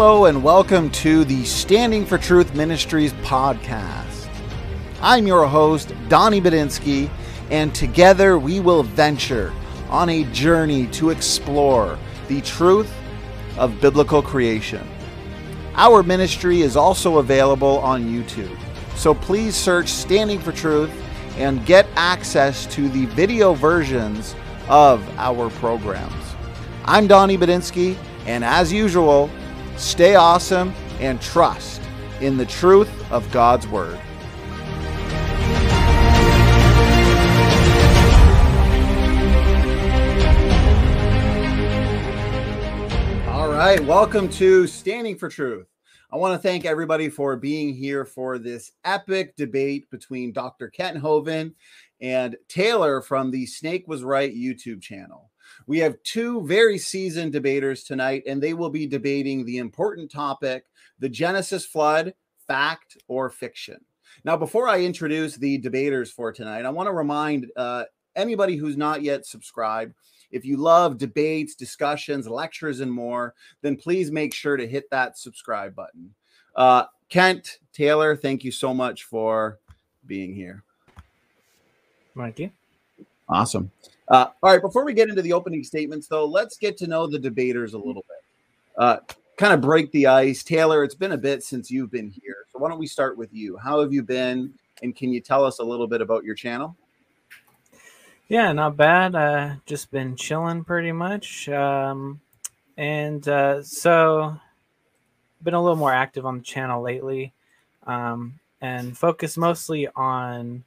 Hello, and welcome to the Standing for Truth Ministries podcast. I'm your host, Donnie Badinsky, and together we will venture on a journey to explore the truth of biblical creation. Our ministry is also available on YouTube, so please search Standing for Truth and get access to the video versions of our programs. I'm Donnie Badinsky, and as usual, stay awesome and trust in the truth of God's Word. All right, welcome to Standing for Truth. I want to thank everybody for being here for this epic debate between Dr. Hovind and Taylor from the Snake Was Right YouTube channel. We have two very seasoned debaters tonight, and they will be debating the important topic the Genesis flood, fact or fiction. Now, before I introduce the debaters for tonight, I want to remind uh, anybody who's not yet subscribed if you love debates, discussions, lectures, and more, then please make sure to hit that subscribe button. Uh, Kent, Taylor, thank you so much for being here. Thank you. Awesome. Uh, all right, before we get into the opening statements, though, let's get to know the debaters a little bit. Uh, kind of break the ice. Taylor, it's been a bit since you've been here. So why don't we start with you? How have you been? And can you tell us a little bit about your channel? Yeah, not bad. Uh, just been chilling pretty much. Um, and uh, so, been a little more active on the channel lately um, and focus mostly on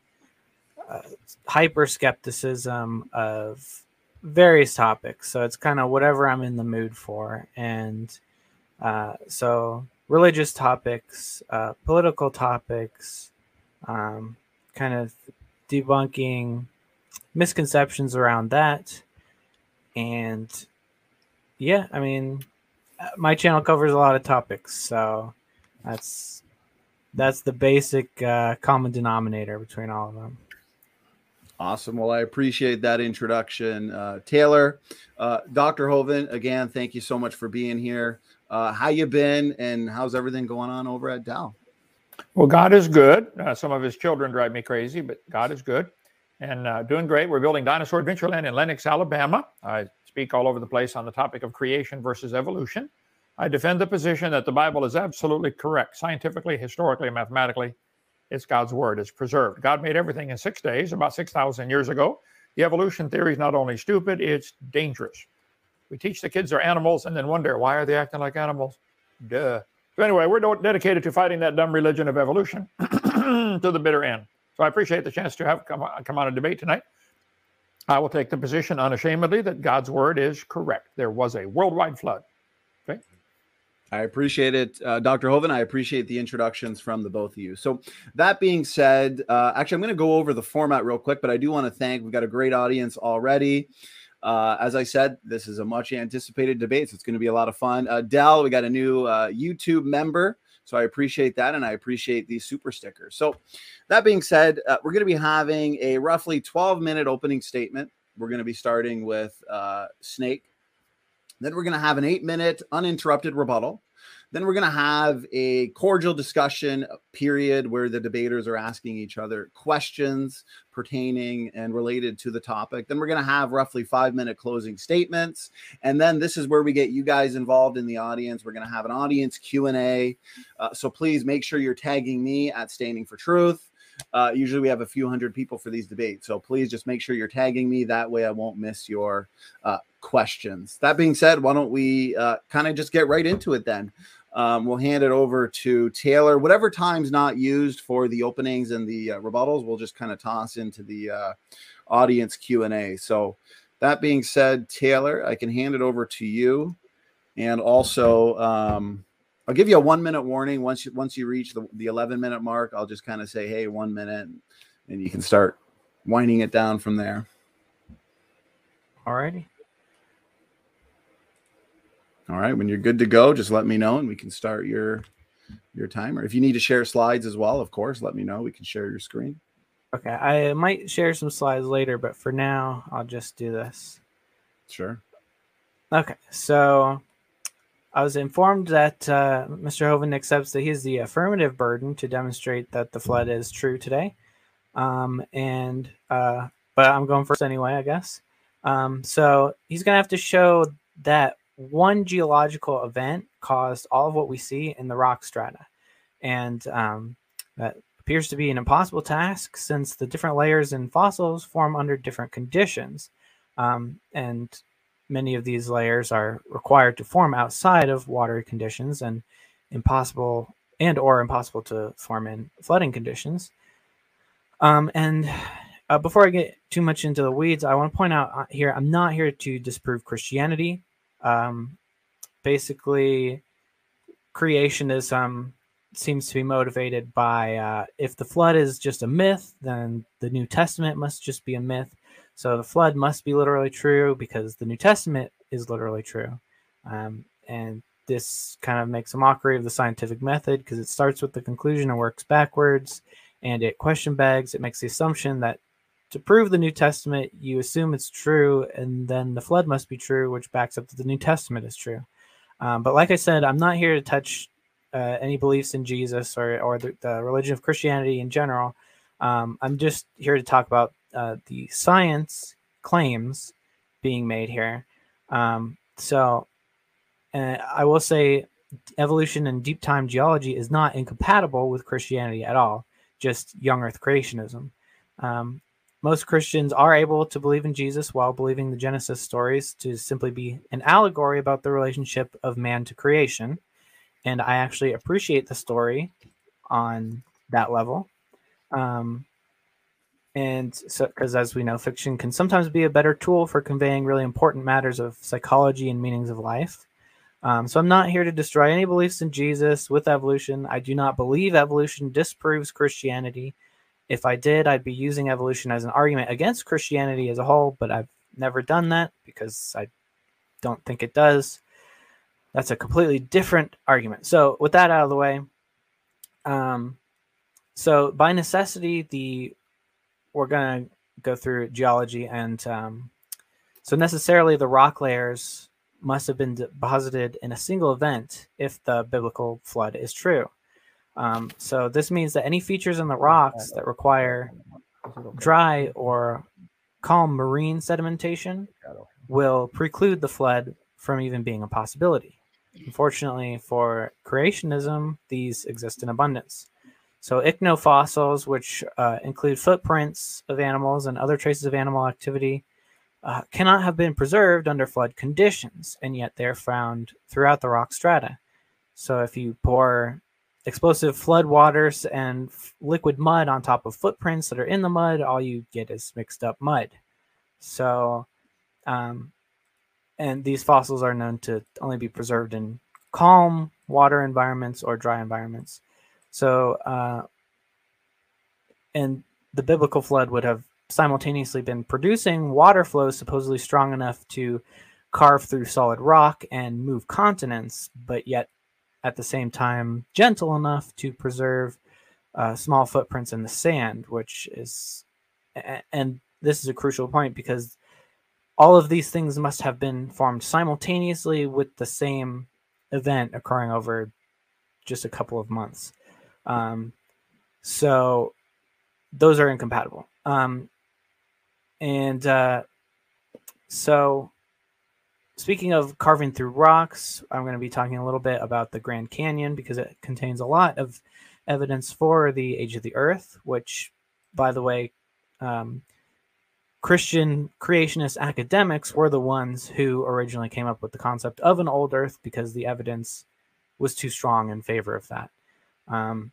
uh, hyper skepticism of various topics. So, it's kind of whatever I'm in the mood for. And uh, so, religious topics, uh, political topics, um, kind of debunking misconceptions around that. And yeah, I mean, uh, my channel covers a lot of topics, so that's that's the basic uh, common denominator between all of them. Awesome. Well, I appreciate that introduction, uh, Taylor. Uh, Dr. Hovind, again, thank you so much for being here. Uh, how you been, and how's everything going on over at Dow? Well, God is good. Uh, some of His children drive me crazy, but God is good and uh, doing great. We're building Dinosaur Adventureland in Lenox, Alabama. I speak all over the place on the topic of creation versus evolution. I defend the position that the Bible is absolutely correct, scientifically, historically, mathematically. It's God's word. It's preserved. God made everything in six days, about 6,000 years ago. The evolution theory is not only stupid, it's dangerous. We teach the kids they're animals and then wonder, why are they acting like animals? Duh. So, anyway, we're dedicated to fighting that dumb religion of evolution to the bitter end. So I appreciate the chance to have come, come on a debate tonight. I will take the position unashamedly that God's word is correct. There was a worldwide flood. I appreciate it, uh, Dr. Hovind. I appreciate the introductions from the both of you. So, that being said, uh, actually, I'm going to go over the format real quick, but I do want to thank we've got a great audience already. Uh, as I said, this is a much anticipated debate, so it's going to be a lot of fun. Uh, Dell, we got a new uh, YouTube member. So I appreciate that, and I appreciate these super stickers. So that being said, uh, we're going to be having a roughly 12 minute opening statement. We're going to be starting with uh, Snake. Then we're going to have an eight minute uninterrupted rebuttal. Then we're going to have a cordial discussion period where the debaters are asking each other questions pertaining and related to the topic. Then we're going to have roughly five minute closing statements, and then this is where we get you guys involved in the audience. We're going to have an audience Q and A. Uh, so please make sure you're tagging me at Standing for Truth. Uh, usually we have a few hundred people for these debates. So please just make sure you're tagging me. That way I won't miss your uh, questions. That being said, why don't we uh, kind of just get right into it then? Um, we'll hand it over to Taylor. Whatever time's not used for the openings and the uh, rebuttals, we'll just kind of toss into the uh, audience Q and A. So, that being said, Taylor, I can hand it over to you, and also um, I'll give you a one minute warning once you once you reach the, the 11 minute mark. I'll just kind of say, hey, one minute, and you can start winding it down from there. Alrighty. All right, when you're good to go, just let me know and we can start your your timer. If you need to share slides as well, of course, let me know. We can share your screen. Okay, I might share some slides later, but for now, I'll just do this. Sure. Okay, so I was informed that uh, Mr. Hovind accepts that he has the affirmative burden to demonstrate that the flood is true today. Um, and uh, but I'm going first anyway, I guess. Um, so he's going to have to show that one geological event caused all of what we see in the rock strata, and um, that appears to be an impossible task since the different layers in fossils form under different conditions, um, and many of these layers are required to form outside of watery conditions and impossible and or impossible to form in flooding conditions. Um, and uh, before I get too much into the weeds, I want to point out uh, here I'm not here to disprove Christianity. Um, basically, creationism seems to be motivated by uh, if the flood is just a myth, then the New Testament must just be a myth. So the flood must be literally true because the New Testament is literally true. Um, and this kind of makes a mockery of the scientific method because it starts with the conclusion and works backwards. And it question begs, it makes the assumption that to prove the New Testament, you assume it's true, and then the flood must be true, which backs up that the New Testament is true. Um, but like I said, I'm not here to touch uh, any beliefs in Jesus or, or the, the, religion of Christianity in general. Um, I'm just here to talk about uh, the science claims being made here. Um, so, uh, I will say evolution and deep time geology is not incompatible with Christianity at all, just young earth creationism. Um, most Christians are able to believe in Jesus while believing the Genesis stories to simply be an allegory about the relationship of man to creation. And I actually appreciate the story on that level. Um, and so, because as we know, fiction can sometimes be a better tool for conveying really important matters of psychology and meanings of life. Um, so I'm not here to destroy any beliefs in Jesus with evolution. I do not believe evolution disproves Christianity. If I did, I'd be using evolution as an argument against Christianity as a whole, but I've never done that because I don't think it does. That's a completely different argument. So, with that out of the way, um, so by necessity, the we're going to go through geology and um, so necessarily the rock layers must have been deposited in a single event if the biblical flood is true. Um, so this means that any features in the rocks that require dry or calm marine sedimentation will preclude the flood from even being a possibility. Unfortunately for creationism, these exist in abundance. So ichnofossils, which uh, include footprints of animals and other traces of animal activity, uh, cannot have been preserved under flood conditions, and yet they're found throughout the rock strata. So if you pour explosive flood waters and f- liquid mud on top of footprints that are in the mud, all you get is mixed up mud. So, um, and these fossils are known to only be preserved in calm water environments or dry environments. So, uh, and the biblical flood would have simultaneously been producing water flows supposedly strong enough to carve through solid rock and move continents, but yet at the same time gentle enough to preserve uh, small footprints in the sand, which is, and this is a crucial point because all of these things must have been formed simultaneously with the same event occurring over just a couple of months. Um, so those are incompatible. Um, and uh, so, speaking of carving through rocks, I'm going to be talking a little bit about the Grand Canyon because it contains a lot of evidence for the age of the earth, which, by the way, um, Christian creationist academics were the ones who originally came up with the concept of an old earth because the evidence was too strong in favor of that um,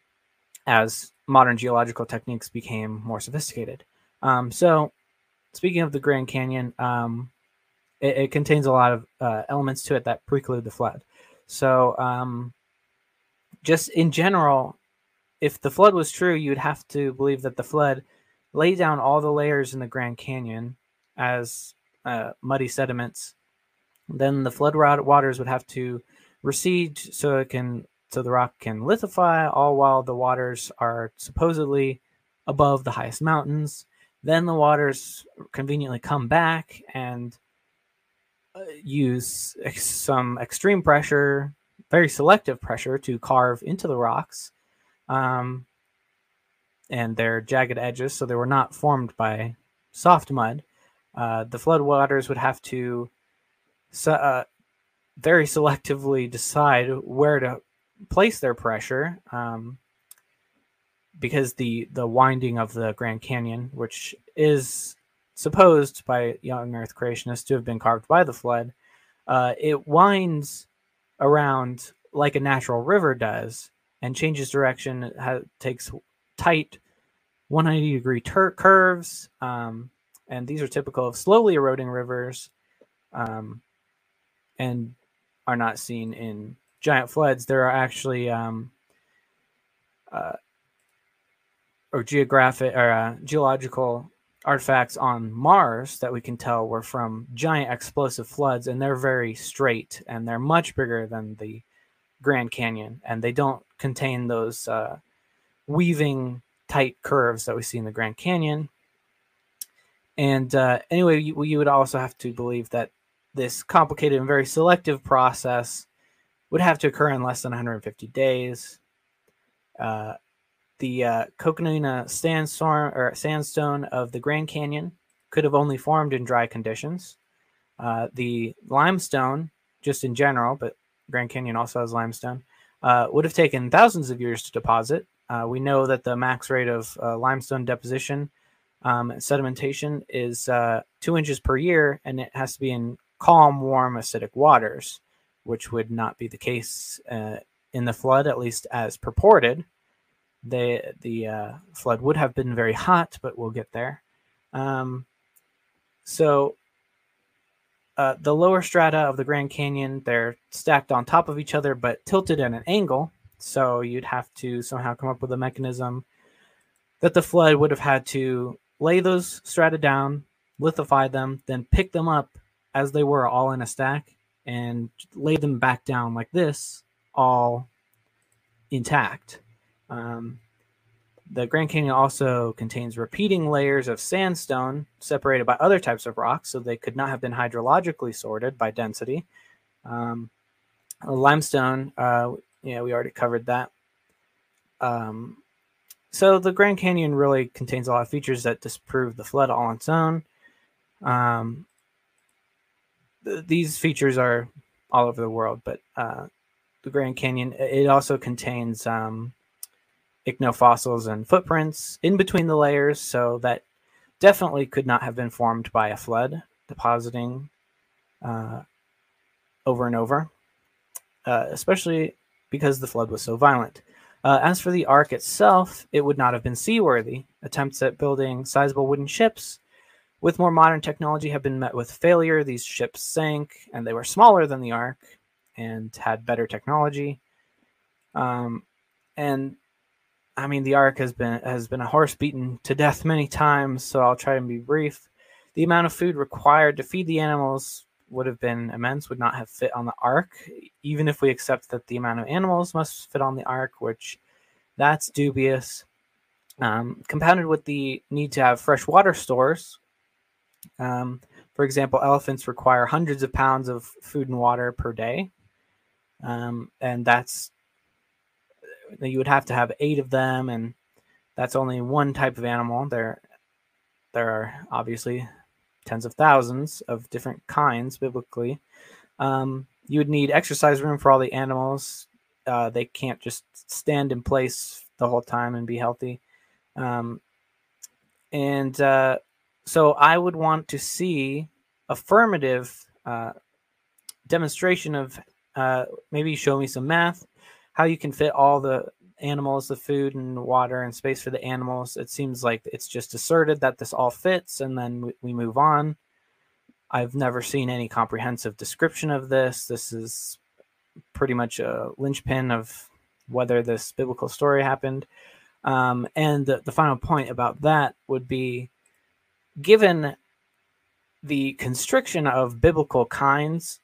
as modern geological techniques became more sophisticated. Um, so, speaking of the Grand Canyon, um, it, it, contains a lot of uh, elements to it that preclude the flood. So, um, just in general, if the flood was true, you'd have to believe that the flood laid down all the layers in the Grand Canyon as uh, muddy sediments. Then the flood waters would have to recede so it can so the rock can lithify, all while the waters are supposedly above the highest mountains. Then the waters conveniently come back and use ex- some extreme pressure, very selective pressure to carve into the rocks um, and their jagged edges, so they were not formed by soft mud. Uh, the floodwaters would have to uh, very selectively decide where to place their pressure um, because the the winding of the Grand Canyon, which is supposed by young Earth creationists to have been carved by the flood, uh, it winds around like a natural river does and changes direction. It ha- takes tight 180 degree curves, um, and these are typical of slowly eroding rivers, um, and are not seen in giant floods. There are actually um, uh, or geographic or uh, geological artifacts on Mars that we can tell were from giant explosive floods, and they're very straight and they're much bigger than the Grand Canyon, and they don't contain those uh, weaving tight curves that we see in the Grand Canyon. And uh, anyway, you, you would also have to believe that this complicated and very selective process would have to occur in less than 150 days. Uh, the uh, Coconino sandstone or sandstone of the Grand Canyon could have only formed in dry conditions. Uh, the limestone, just in general, but Grand Canyon also has limestone, uh, would have taken thousands of years to deposit. Uh, we know that the max rate of uh, limestone deposition um, sedimentation is uh, two inches per year, and it has to be in calm, warm, acidic waters, which would not be the case uh, in the flood, at least as purported. The the uh, flood would have been very hot, but we'll get there. Um, so uh, the lower strata of the Grand Canyon, they're stacked on top of each other, but tilted at an angle. So you'd have to somehow come up with a mechanism that the flood would have had to lay those strata down, lithify them, then pick them up as they were all in a stack and lay them back down like this, all intact. Um, the Grand Canyon also contains repeating layers of sandstone separated by other types of rocks, so they could not have been hydrologically sorted by density. Um, limestone, uh, yeah, we already covered that. Um, so the Grand Canyon really contains a lot of features that disprove the flood all on its own. Um, th- these features are all over the world, but uh, the Grand Canyon it also contains um, ichnofossils and footprints in between the layers, so that definitely could not have been formed by a flood depositing uh, over and over, uh, especially because the flood was so violent. Uh, as for the Ark itself, it would not have been seaworthy. Attempts at building sizable wooden ships with more modern technology have been met with failure. These ships sank, and they were smaller than the Ark and had better technology. Um, and I mean, the Ark has been has been a horse beaten to death many times, so I'll try and be brief. The amount of food required to feed the animals would have been immense, would not have fit on the Ark, even if we accept that the amount of animals must fit on the Ark, which that's dubious. Um, compounded with the need to have fresh water stores. Um, for example, elephants require hundreds of pounds of food and water per day. Um, and that's you would have to have eight of them, and that's only one type of animal. There, there are obviously tens of thousands of different kinds biblically. Um, you would need exercise room for all the animals. Uh, they can't just stand in place the whole time and be healthy. Um, and uh, so I would want to see affirmative uh, demonstration of uh, maybe show me some math how you can fit all the animals, the food and water and space for the animals. It seems like it's just asserted that this all fits and then we move on. I've never seen any comprehensive description of this. This is pretty much a linchpin of whether this biblical story happened. Um, and the, the final point about that would be given the constriction of biblical kinds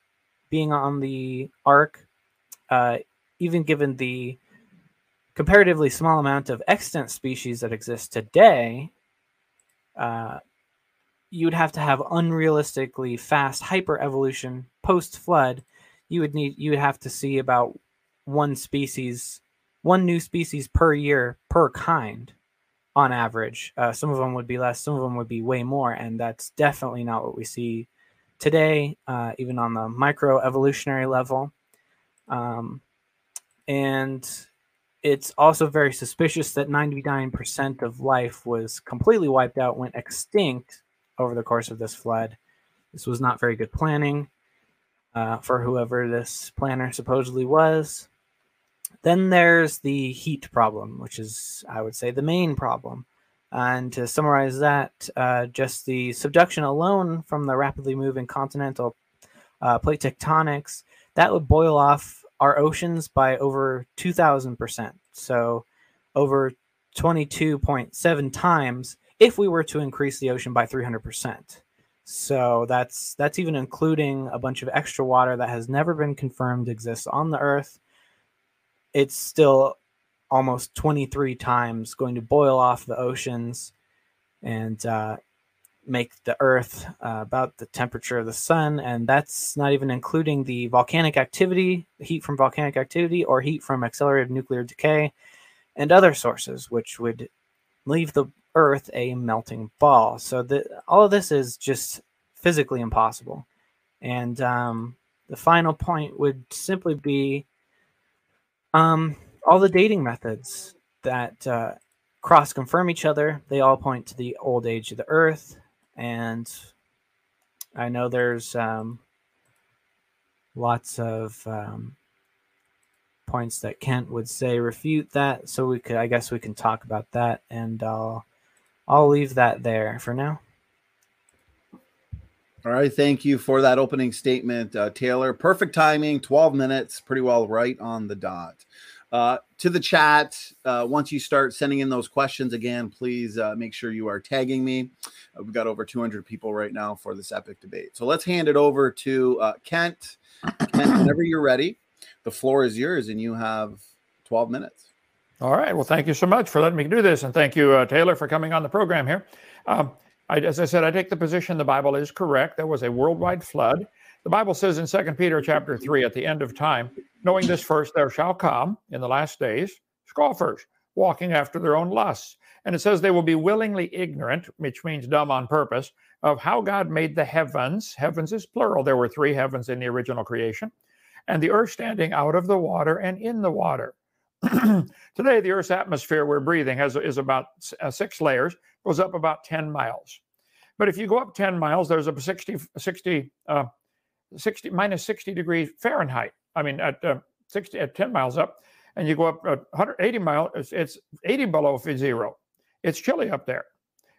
being on the ark, uh, even given the comparatively small amount of extant species that exist today, uh, you'd have to have unrealistically fast hyper evolution post flood. You would need you would have to see about one species, one new species per year per kind on average. Uh, some of them would be less, some of them would be way more, and that's definitely not what we see today, uh, even on the micro evolutionary level. Um, and it's also very suspicious that 99% of life was completely wiped out, went extinct over the course of this flood. This was not very good planning uh, for whoever this planner supposedly was. Then there's the heat problem, which is, I would say, the main problem. And to summarize that, uh, just the subduction alone from the rapidly moving continental uh, plate tectonics, that would boil off our oceans by over 2,000%. So over 22.7 times if we were to increase the ocean by 300%. So that's that's even including a bunch of extra water that has never been confirmed exists on the earth. It's still almost 23 times going to boil off the oceans and uh, make the earth uh, about the temperature of the sun. And that's not even including the volcanic activity heat from volcanic activity or heat from accelerated nuclear decay and other sources which would leave the earth a melting ball. So all of this is just physically impossible. And um, the final point would simply be um, all the dating methods that uh, cross confirm each other they all point to the old age of the earth and I know there's um, lots of um, points that Kent would say refute that. So we could, I guess, we can talk about that, and I'll I'll leave that there for now. All right, thank you for that opening statement, uh, Taylor. Perfect timing, 12 minutes, pretty well right on the dot. Uh, to the chat, uh, once you start sending in those questions again, please uh, make sure you are tagging me. Uh, we've got over 200 people right now for this epic debate. So let's hand it over to uh, Kent. Kent, whenever you're ready, the floor is yours and you have 12 minutes. All right. Well, thank you so much for letting me do this. And thank you, Taylor, for coming on the program here. Um, I, as I said, I take the position the Bible is correct. There was a worldwide flood. The Bible says in Second Peter chapter 3, at the end of time, knowing this first, there shall come in the last days scoffers, walking after their own lusts. And it says they will be willingly ignorant, which means dumb on purpose, of how God made the heavens. Heavens is plural. There were three heavens in the original creation. And the earth standing out of the water and in the water. Today, the Earth's atmosphere we're breathing has, is about uh, six layers, goes up about 10 miles. But if you go up 10 miles, there's a 60, 60 uh, 60 minus 60 degrees Fahrenheit. I mean, at uh, 60 at 10 miles up, and you go up uh, 180 miles, it's, it's 80 below zero. It's chilly up there.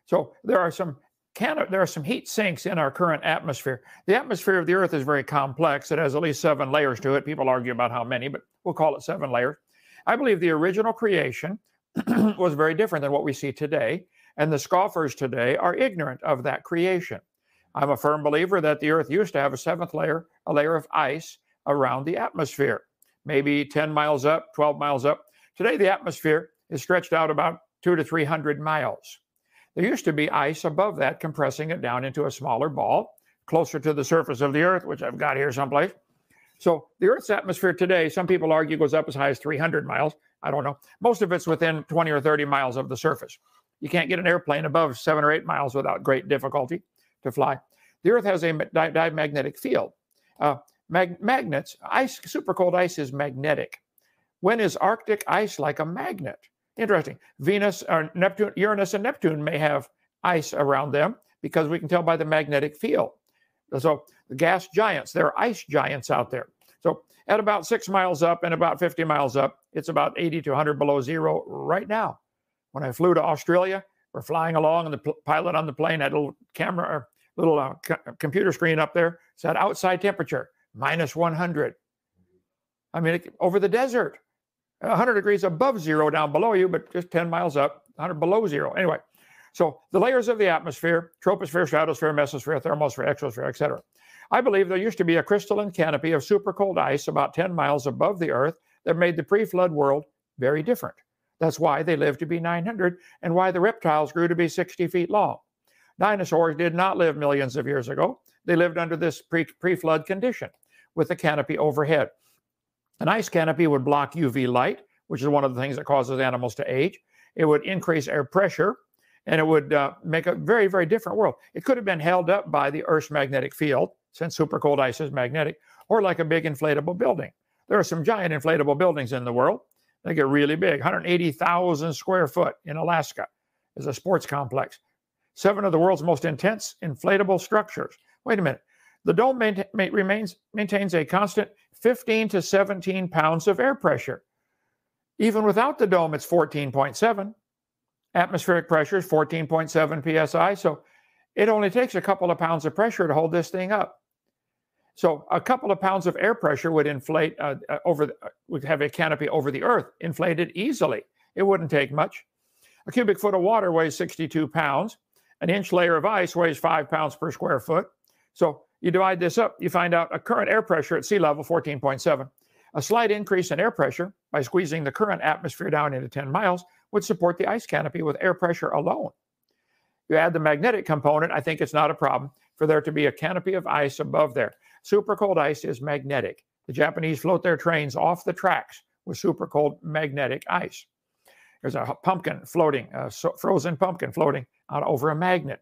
So there are some can there are some heat sinks in our current atmosphere. The atmosphere of the Earth is very complex. It has at least seven layers to it. People argue about how many, but we'll call it seven layers. I believe the original creation was very different than what we see today, and the scoffers today are ignorant of that creation. I'm a firm believer that the Earth used to have a seventh layer, a layer of ice around the atmosphere, maybe 10 miles up, 12 miles up. Today, the atmosphere is stretched out about two to 300 miles. There used to be ice above that, compressing it down into a smaller ball closer to the surface of the Earth, which I've got here someplace. So the Earth's atmosphere today, some people argue, goes up as high as 300 miles. I don't know. Most of it's within 20 or 30 miles of the surface. You can't get an airplane above seven or eight miles without great difficulty to fly. The Earth has a diamagnetic field. Uh, mag- magnets, ice, super cold ice is magnetic. When is Arctic ice like a magnet? Interesting. Venus or Neptune, Uranus and Neptune may have ice around them because we can tell by the magnetic field. So the gas giants, there are ice giants out there. So at about six miles up and about 50 miles up, it's about 80 to 100 below zero right now. When I flew to Australia, we're flying along, and the pilot on the plane had a little camera, little uh, co- computer screen up there said outside temperature minus 100. I mean, it, over the desert, 100 degrees above zero down below you, but just 10 miles up, 100 below zero. Anyway, so the layers of the atmosphere, troposphere, stratosphere, mesosphere, thermosphere, exosphere, etc. I believe there used to be a crystalline canopy of super cold ice about 10 miles above the Earth that made the pre flood world very different. That's why they lived to be 900 and why the reptiles grew to be 60 feet long. Dinosaurs did not live millions of years ago. They lived under this pre flood condition with the canopy overhead. An ice canopy would block UV light, which is one of the things that causes animals to age. It would increase air pressure, and it would uh, make a very, very different world. It could have been held up by the Earth's magnetic field, since super cold ice is magnetic, or like a big inflatable building. There are some giant inflatable buildings in the world. They get really big 180,000 square foot in Alaska is a sports complex. Seven of the world's most intense inflatable structures. Wait a minute. The dome main, remains, maintains a constant 15 to 17 pounds of air pressure. Even without the dome, it's 14.7. Atmospheric pressure is 14.7 psi. So it only takes a couple of pounds of pressure to hold this thing up. So a couple of pounds of air pressure would inflate uh, uh, over, the, uh, would have a canopy over the Earth inflated easily. It wouldn't take much. A cubic foot of water weighs 62 pounds. An inch layer of ice weighs five pounds per square foot. So you divide this up, you find out a current air pressure at sea level 14.7. A slight increase in air pressure by squeezing the current atmosphere down into 10 miles would support the ice canopy with air pressure alone. You add the magnetic component, I think it's not a problem for there to be a canopy of ice above there. Super cold ice is magnetic. The Japanese float their trains off the tracks with super cold magnetic ice. There's a pumpkin floating, a frozen pumpkin floating out over a magnet.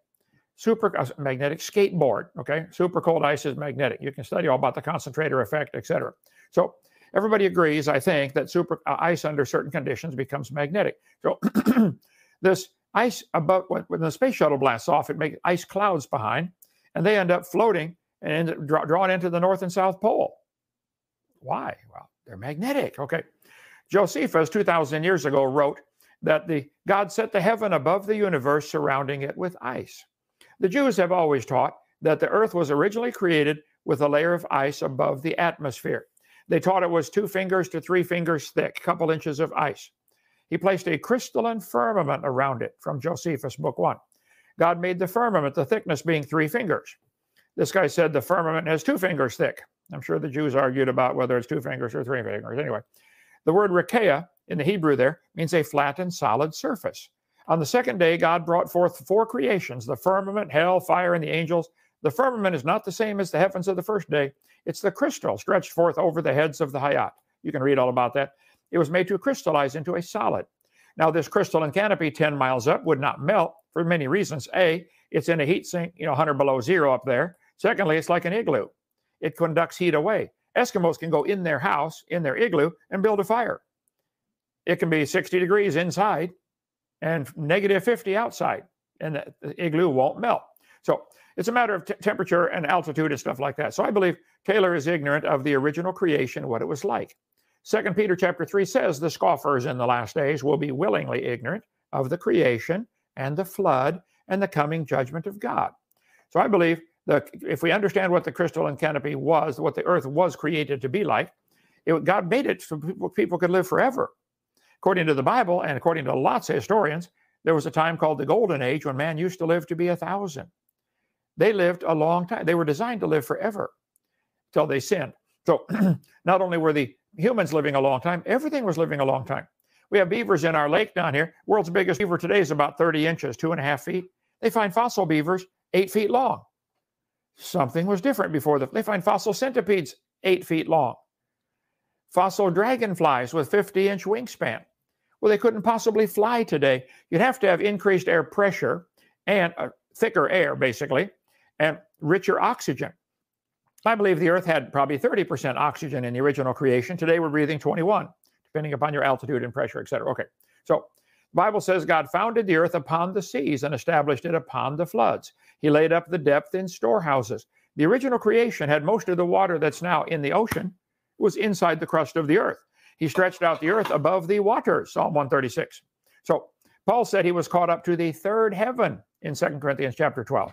Super uh, magnetic skateboard. Okay, super cold ice is magnetic. You can study all about the concentrator effect, etc. So everybody agrees, I think, that super uh, ice under certain conditions becomes magnetic. So this ice above when the space shuttle blasts off, it makes ice clouds behind, and they end up floating and drawn into the North and South Pole. Why? Well, they're magnetic. Okay. Josephus, 2,000 years ago, wrote that the God set the heaven above the universe, surrounding it with ice. The Jews have always taught that the earth was originally created with a layer of ice above the atmosphere. They taught it was two fingers to three fingers thick, a couple inches of ice. He placed a crystalline firmament around it from Josephus, Book One. God made the firmament, the thickness being three fingers. This guy said the firmament has two fingers thick. I'm sure the Jews argued about whether it's two fingers or three fingers. Anyway, the word rakeia in the Hebrew there means a flat and solid surface. On the second day, God brought forth four creations the firmament, hell, fire, and the angels. The firmament is not the same as the heavens of the first day. It's the crystal stretched forth over the heads of the Hayat. You can read all about that. It was made to crystallize into a solid. Now, this crystalline canopy 10 miles up would not melt for many reasons. A, it's in a heat sink, you know, 100 below zero up there. Secondly, it's like an igloo. It conducts heat away. Eskimos can go in their house, in their igloo, and build a fire. It can be 60 degrees inside and negative 50 outside, and the igloo won't melt. So it's a matter of t- temperature and altitude and stuff like that. So I believe Taylor is ignorant of the original creation, what it was like. Second Peter chapter 3 says the scoffers in the last days will be willingly ignorant of the creation and the flood and the coming judgment of God. So I believe the, if we understand what the crystalline canopy was, what the earth was created to be like, it, God made it so people, people could live forever. According to the Bible and according to lots of historians, there was a time called the Golden Age when man used to live to be a thousand. They lived a long time. They were designed to live forever till they sinned. So not only were the humans living a long time, everything was living a long time. We have beavers in our lake down here. World's biggest beaver today is about 30 inches, two and a half feet. They find fossil beavers eight feet long. Something was different before the, they find fossil centipedes eight feet long. Fossil dragonflies with 50 inch wingspan. Well, they couldn't possibly fly today. You'd have to have increased air pressure and uh, thicker air, basically, and richer oxygen. I believe the Earth had probably 30% oxygen in the original creation. Today we're breathing 21, depending upon your altitude and pressure, etc. Okay, so Bible says God founded the earth upon the seas and established it upon the floods. He laid up the depth in storehouses. The original creation had most of the water that's now in the ocean was inside the crust of the earth. He stretched out the earth above the waters, Psalm 136. So Paul said he was caught up to the third heaven in 2 Corinthians chapter 12.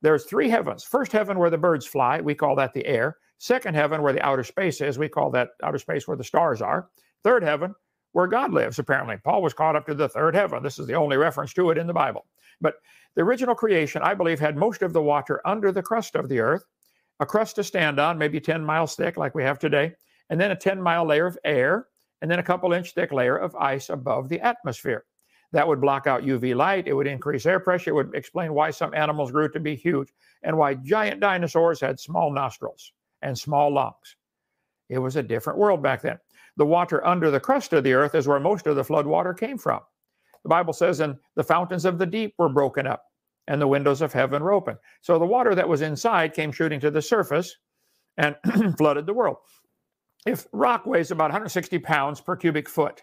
There's three heavens. First heaven where the birds fly, we call that the air. Second heaven where the outer space is, we call that outer space where the stars are. Third heaven where God lives, apparently. Paul was caught up to the third heaven. This is the only reference to it in the Bible. But the original creation, I believe, had most of the water under the crust of the earth, a crust to stand on, maybe 10 miles thick, like we have today, and then a 10 mile layer of air, and then a couple inch thick layer of ice above the atmosphere. That would block out UV light. It would increase air pressure. It would explain why some animals grew to be huge and why giant dinosaurs had small nostrils and small lungs. It was a different world back then. The water under the crust of the earth is where most of the flood water came from. The Bible says, and the fountains of the deep were broken up and the windows of heaven were open. So the water that was inside came shooting to the surface and flooded the world. If rock weighs about 160 pounds per cubic foot,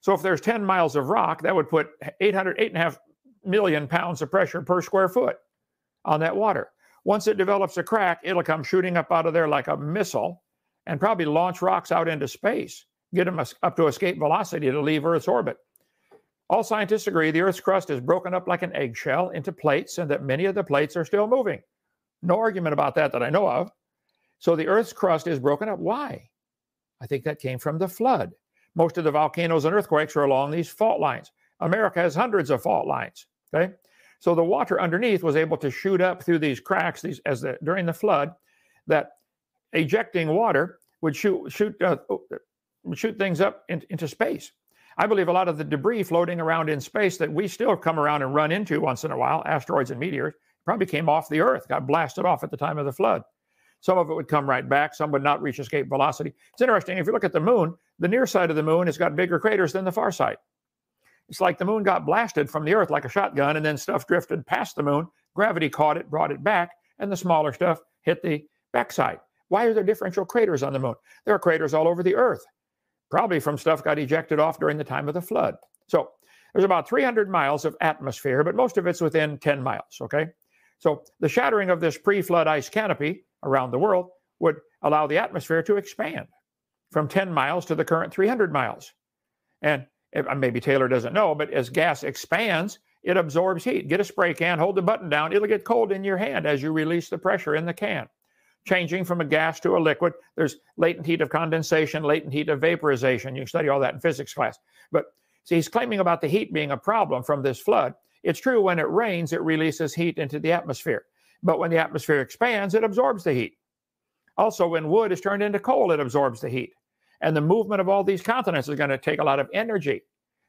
so if there's 10 miles of rock, that would put 800, 8.5 million pounds of pressure per square foot on that water. Once it develops a crack, it'll come shooting up out of there like a missile and probably launch rocks out into space, get them up to escape velocity to leave Earth's orbit. All scientists agree the Earth's crust is broken up like an eggshell into plates and that many of the plates are still moving. No argument about that that I know of. So the Earth's crust is broken up. Why? I think that came from the flood. Most of the volcanoes and earthquakes are along these fault lines. America has hundreds of fault lines. Okay, so the water underneath was able to shoot up through these cracks. These as the during the flood, that ejecting water would shoot shoot uh, shoot things up in, into space. I believe a lot of the debris floating around in space that we still come around and run into once in a while, asteroids and meteors, probably came off the Earth, got blasted off at the time of the flood. Some of it would come right back, some would not reach escape velocity. It's interesting. If you look at the moon, the near side of the moon has got bigger craters than the far side. It's like the moon got blasted from the Earth like a shotgun, and then stuff drifted past the moon. Gravity caught it, brought it back, and the smaller stuff hit the backside. Why are there differential craters on the moon? There are craters all over the Earth, probably from stuff got ejected off during the time of the flood. So there's about 300 miles of atmosphere, but most of it's within 10 miles. Okay. So the shattering of this pre flood ice canopy around the world would allow the atmosphere to expand from 10 miles to the current 300 miles. And uh, maybe Taylor doesn't know, but as gas expands, it absorbs heat. Get a spray can, hold the button down, it'll get cold in your hand as you release the pressure in the can. Changing from a gas to a liquid, there's latent heat of condensation, latent heat of vaporization. You study all that in physics class. But see, he's claiming about the heat being a problem from this flood. It's true when it rains, it releases heat into the atmosphere. But when the atmosphere expands, it absorbs the heat. Also, when wood is turned into coal, it absorbs the heat. And the movement of all these continents is going to take a lot of energy.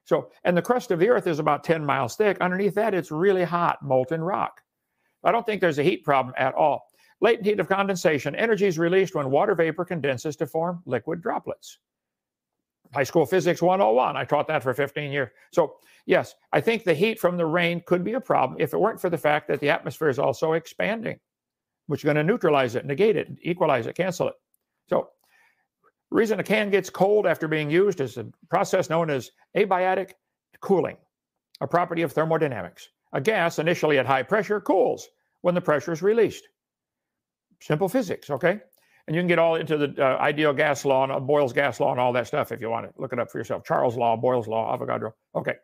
So, and the crust of the earth is about 10 miles thick. Underneath that, it's really hot, molten rock. I don't think there's a heat problem at all. Latent heat of condensation, energy is released when water vapor condenses to form liquid droplets. High school physics 101, I taught that for 15 years. So yes, I think the heat from the rain could be a problem if it weren't for the fact that the atmosphere is also expanding, which is going to neutralize it, negate it, equalize it, cancel it. So, reason a can gets cold after being used is a process known as adiabatic cooling, a property of thermodynamics. A gas initially at high pressure cools when the pressure is released. Simple physics, okay? And you can get all into the uh, ideal gas law and Boyle's gas law and all that stuff if you want to look it up for yourself. Charles law, Boyle's law, Avogadro. Okay.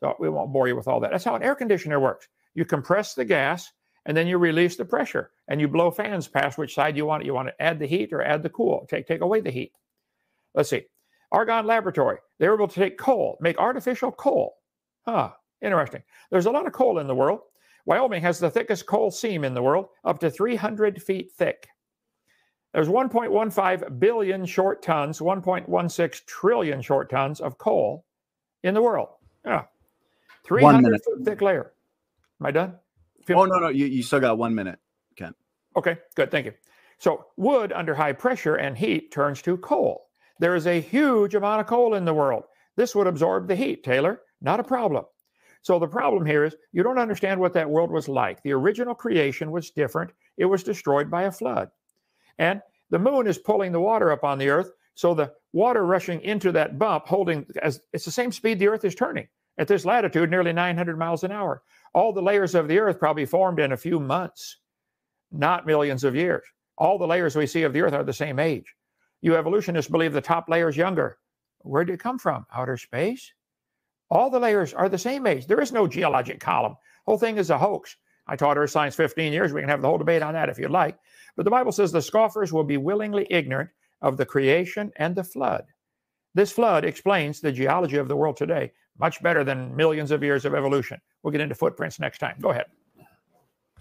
So we won't bore you with all that. That's how an air conditioner works. You compress the gas and then you release the pressure and you blow fans past which side you want it. You want to add the heat or add the cool, take, take away the heat. Let's see. Argonne Laboratory, they were able to take coal, make artificial coal. Huh, interesting. There's a lot of coal in the world. Wyoming has the thickest coal seam in the world, up to 300 feet thick. There's 1.15 billion short tons, 1.16 trillion short tons of coal in the world. Yeah. 300 foot thick layer. Am I done? oh, no, no. You, you still got one minute, Ken. Okay, good. Thank you. So, wood under high pressure and heat turns to coal. There is a huge amount of coal in the world. This would absorb the heat, Taylor. Not a problem. So, the problem here is you don't understand what that world was like. The original creation was different, it was destroyed by a flood. And the moon is pulling the water up on the earth. So, the water rushing into that bump, holding as it's the same speed the earth is turning at this latitude, nearly 900 miles an hour. All the layers of the earth probably formed in a few months, not millions of years. All the layers we see of the earth are the same age. You evolutionists believe the top layer is younger. Where did it come from? Outer space? All the layers are the same age. There is no geologic column. Whole thing is a hoax. I taught Earth Science 15 years. We can have the whole debate on that if you'd like. But the Bible says the scoffers will be willingly ignorant of the creation and the flood. This flood explains the geology of the world today much better than millions of years of evolution. We'll get into footprints next time. Go ahead.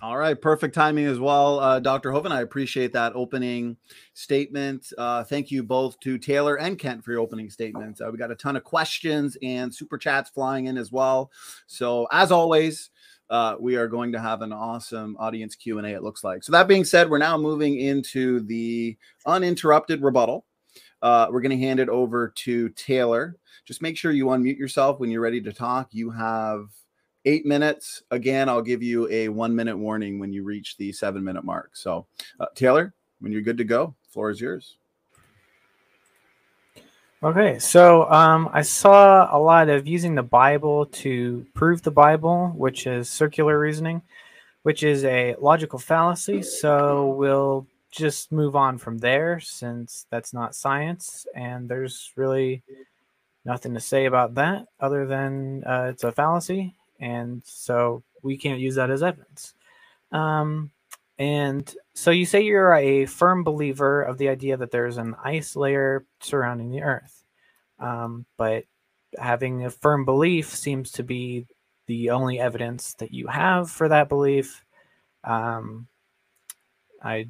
All right, perfect timing as well, uh, Dr. Hovind. I appreciate that opening statement. Uh, thank you both to Taylor and Kent for your opening statements. Uh, we got a ton of questions and super chats flying in as well. So, as always, uh, we are going to have an awesome audience Q and A. It looks like. So that being said, we're now moving into the uninterrupted rebuttal. Uh, we're going to hand it over to Taylor. Just make sure you unmute yourself when you're ready to talk. You have eight minutes. Again, I'll give you a one minute warning when you reach the seven minute mark. So, uh, Taylor, when you're good to go, floor is yours. Okay, so um, I saw a lot of using the Bible to prove the Bible, which is circular reasoning, which is a logical fallacy. So we'll just move on from there since that's not science and there's really nothing to say about that other than uh, it's a fallacy and so we can't use that as evidence. Um, and so you say you're a firm believer of the idea that there's an ice layer surrounding the Earth, um, but having a firm belief seems to be the only evidence that you have for that belief. Um, I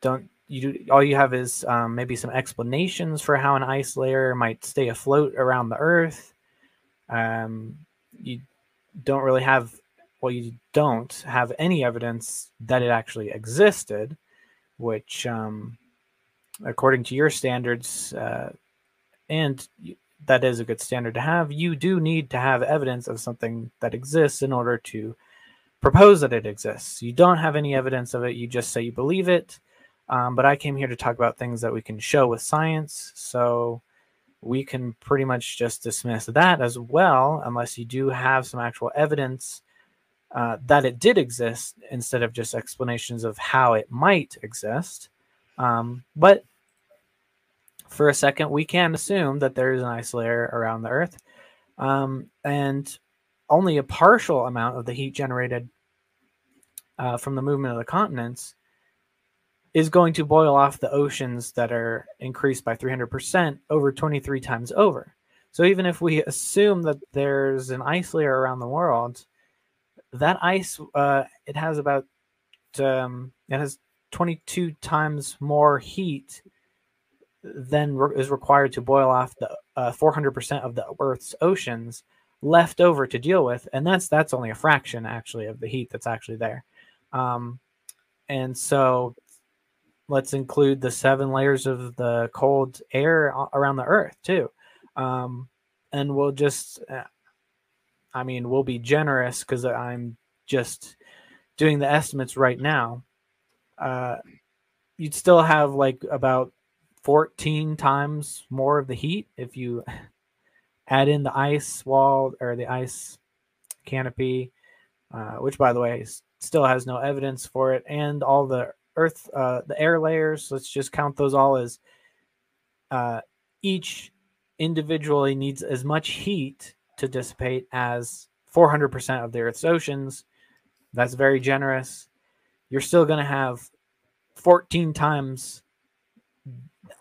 don't. You all you have is um, maybe some explanations for how an ice layer might stay afloat around the Earth. Um, you don't really have well you don't have any evidence that it actually existed which um, according to your standards uh, and that is a good standard to have you do need to have evidence of something that exists in order to propose that it exists. You don't have any evidence of it you just say you believe it. Um, but i came here to talk about things that we can show with science so we can pretty much just dismiss that as well, unless you do have some actual evidence uh, that it did exist instead of just explanations of how it might exist. Um, but for a second, we can assume that there is an ice layer around the Earth, um, and only a partial amount of the heat generated uh, from the movement of the continents is going to boil off the oceans that are increased by 300% over 23 times over. So even if we assume that there's an ice layer around the world, that ice uh, it has about um, it has 22 times more heat than re- is required to boil off the uh, 400% of the Earth's oceans left over to deal with, and that's that's only a fraction actually of the heat that's actually there. Um, and so let's include the seven layers of the cold air around the earth too. Um, and we'll just uh, i mean we'll be generous because i'm just doing the estimates right now. Uh, you'd still have like about 14 times more of the heat if you add in the ice wall or the ice canopy uh, which by the way still has no evidence for it and all the earth uh, the air layers let's just count those all as uh, each individually needs as much heat to dissipate as 400% of the earth's oceans. That's very generous. You're still going to have 14 times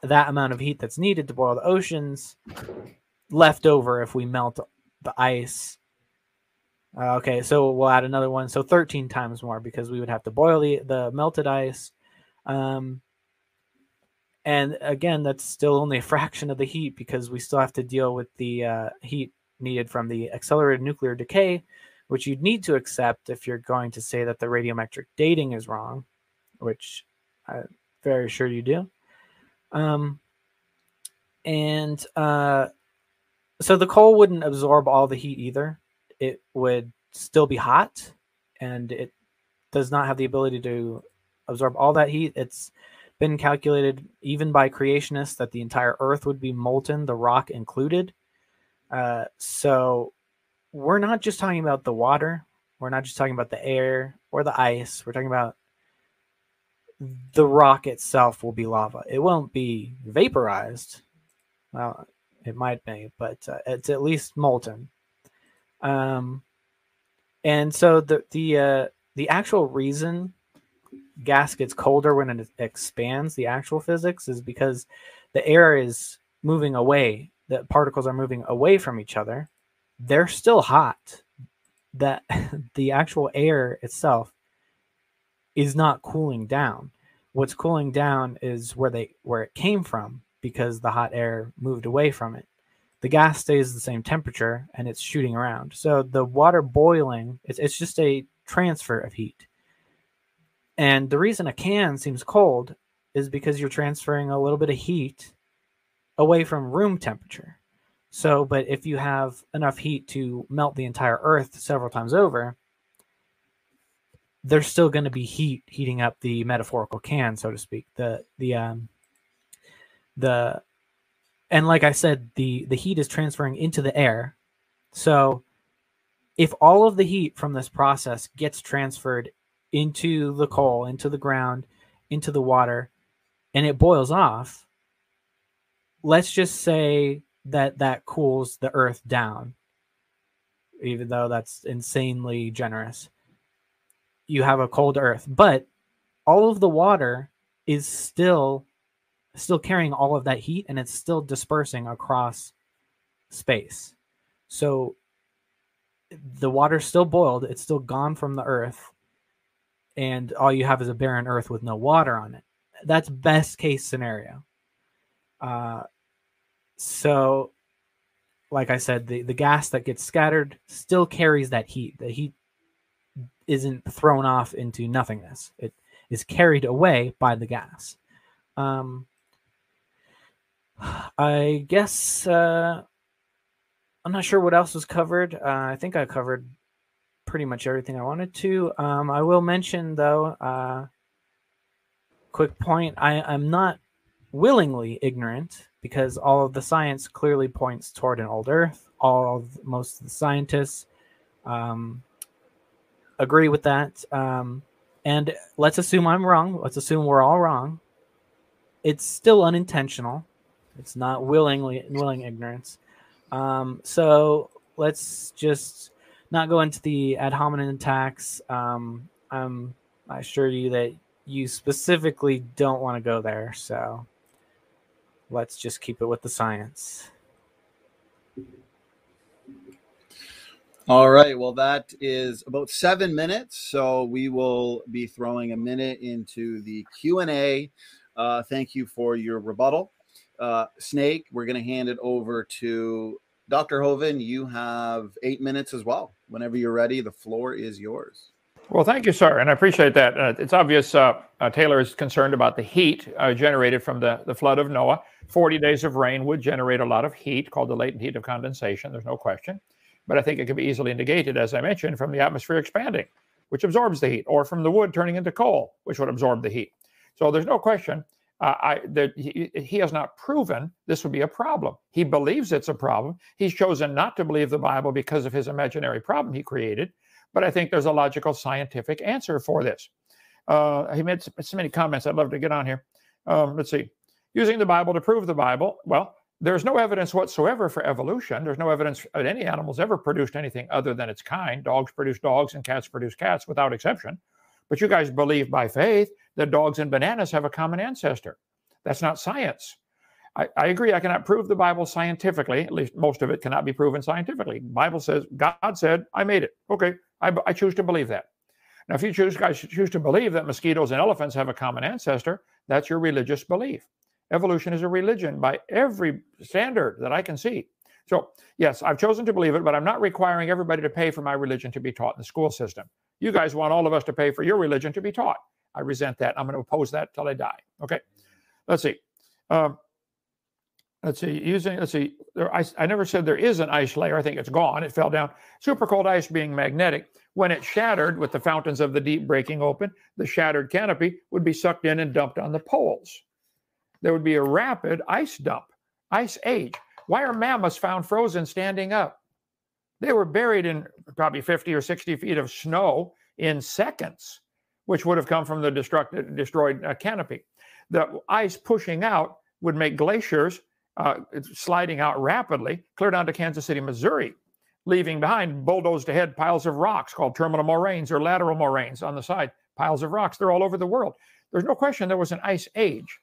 that amount of heat that's needed to boil the oceans left over if we melt the ice uh, okay, so we'll add another one. So 13 times more because we would have to boil the, the melted ice. Um, and again, that's still only a fraction of the heat because we still have to deal with the uh, heat needed from the accelerated nuclear decay, which you'd need to accept if you're going to say that the radiometric dating is wrong, which I'm very sure you do. Um, and uh, so the coal wouldn't absorb all the heat either it would still be hot and it does not have the ability to absorb all that heat. It's been calculated even by creationists that the entire earth would be molten, the rock included. Uh, so we're not just talking about the water, we're not just talking about the air or the ice, we're talking about the rock itself will be lava. It won't be vaporized. Well, it might be, but uh, it's at least molten. Um, and so the the uh, the actual reason gas gets colder when it expands, the actual physics is because the air is moving away. The particles are moving away from each other. They're still hot. that the actual air itself is not cooling down. What's cooling down is where they where it came from because the hot air moved away from it. The gas stays the same temperature and it's shooting around. So the water boiling, it's, it's just a transfer of heat. And the reason a can seems cold is because you're transferring a little bit of heat away from room temperature. So, but if you have enough heat to melt the entire earth several times over, there's still going to be heat heating up the metaphorical can, so to speak. The the um the and like I said, the the heat is transferring into the air. So if all of the heat from this process gets transferred into the coal, into the ground, into the water, and it boils off, let's just say that that cools the earth down, even though that's insanely generous. You have a cold earth, but all of the water is still still carrying all of that heat and it's still dispersing across space. So the water's still boiled, it's still gone from the earth, and all you have is a barren earth with no water on it. That's best case scenario. Uh, so, like I said, the, the gas that gets scattered still carries that heat. The heat isn't thrown off into nothingness, it is carried away by the gas. Um, I guess uh, I'm not sure what else was covered. Uh, I think I covered pretty much everything I wanted to. Um, I will mention though, uh, quick point: I, I'm not willingly ignorant because all of the science clearly points toward an old Earth. All of, most of the scientists um, agree with that. Um, and let's assume I'm wrong. Let's assume we're all wrong. It's still unintentional. It's not willingly willing ignorance. Um, so let's just not go into the ad hominem attacks. Um, I'm I assure you that you specifically don't want to go there. So let's just keep it with the science. All right. Well, that is about seven minutes, so we will be throwing a minute into the Q and A. Uh, thank you for your rebuttal, uh, Snake. We're going to hand it over to Dr. Hovind. You have eight minutes as well. Whenever you're ready, the floor is yours. Well, thank you, sir, and I appreciate that. Uh, it's obvious uh, uh, Taylor is concerned about the heat uh, generated from the, the flood of Noah. 40 days of rain would generate a lot of heat, called the latent heat of condensation. There's no question. But I think it can be easily negated, as I mentioned, from the atmosphere expanding, which absorbs the heat, or from the wood turning into coal, which would absorb the heat. So there's no question uh, I, that he, he, has not proven this would be a problem. He believes it's a problem. He's chosen not to believe the Bible because of his imaginary problem he created. But I think there's a logical scientific answer for this. Uh, he made so many comments. I'd love to get on here. Um, let's see. Using the Bible to prove the Bible. Well, there's no evidence whatsoever for evolution. There's no evidence that any animals ever produced anything other than its kind. Dogs produce dogs and cats produce cats without exception. But you guys believe by faith that dogs and bananas have a common ancestor. That's not science. I, I, agree. I cannot prove the Bible scientifically. At least most of it cannot be proven scientifically. Bible says God said, "I made it." Okay, I, I choose to believe that. Now, if you choose guys choose to believe that mosquitoes and elephants have a common ancestor, that's your religious belief. Evolution is a religion by every standard that I can see. So, yes, I've chosen to believe it, but I'm not requiring everybody to pay for my religion to be taught in the school system. You guys want all of us to pay for your religion to be taught. I resent that. I'm going to oppose that till I die. Okay. Let's see. Um, let's see. Using let's see. There, I, I never said there is an ice layer. I think it's gone. It fell down. Super cold ice being magnetic. When it shattered, with the fountains of the deep breaking open, the shattered canopy would be sucked in and dumped on the poles. There would be a rapid ice dump, ice age. Why are mammoths found frozen standing up? They were buried in probably 50 or 60 feet of snow in seconds, which would have come from the destroyed uh, canopy. The ice pushing out would make glaciers uh, sliding out rapidly, clear down to Kansas City, Missouri, leaving behind bulldozed ahead piles of rocks called terminal moraines or lateral moraines on the side, piles of rocks. They're all over the world. There's no question there was an ice age.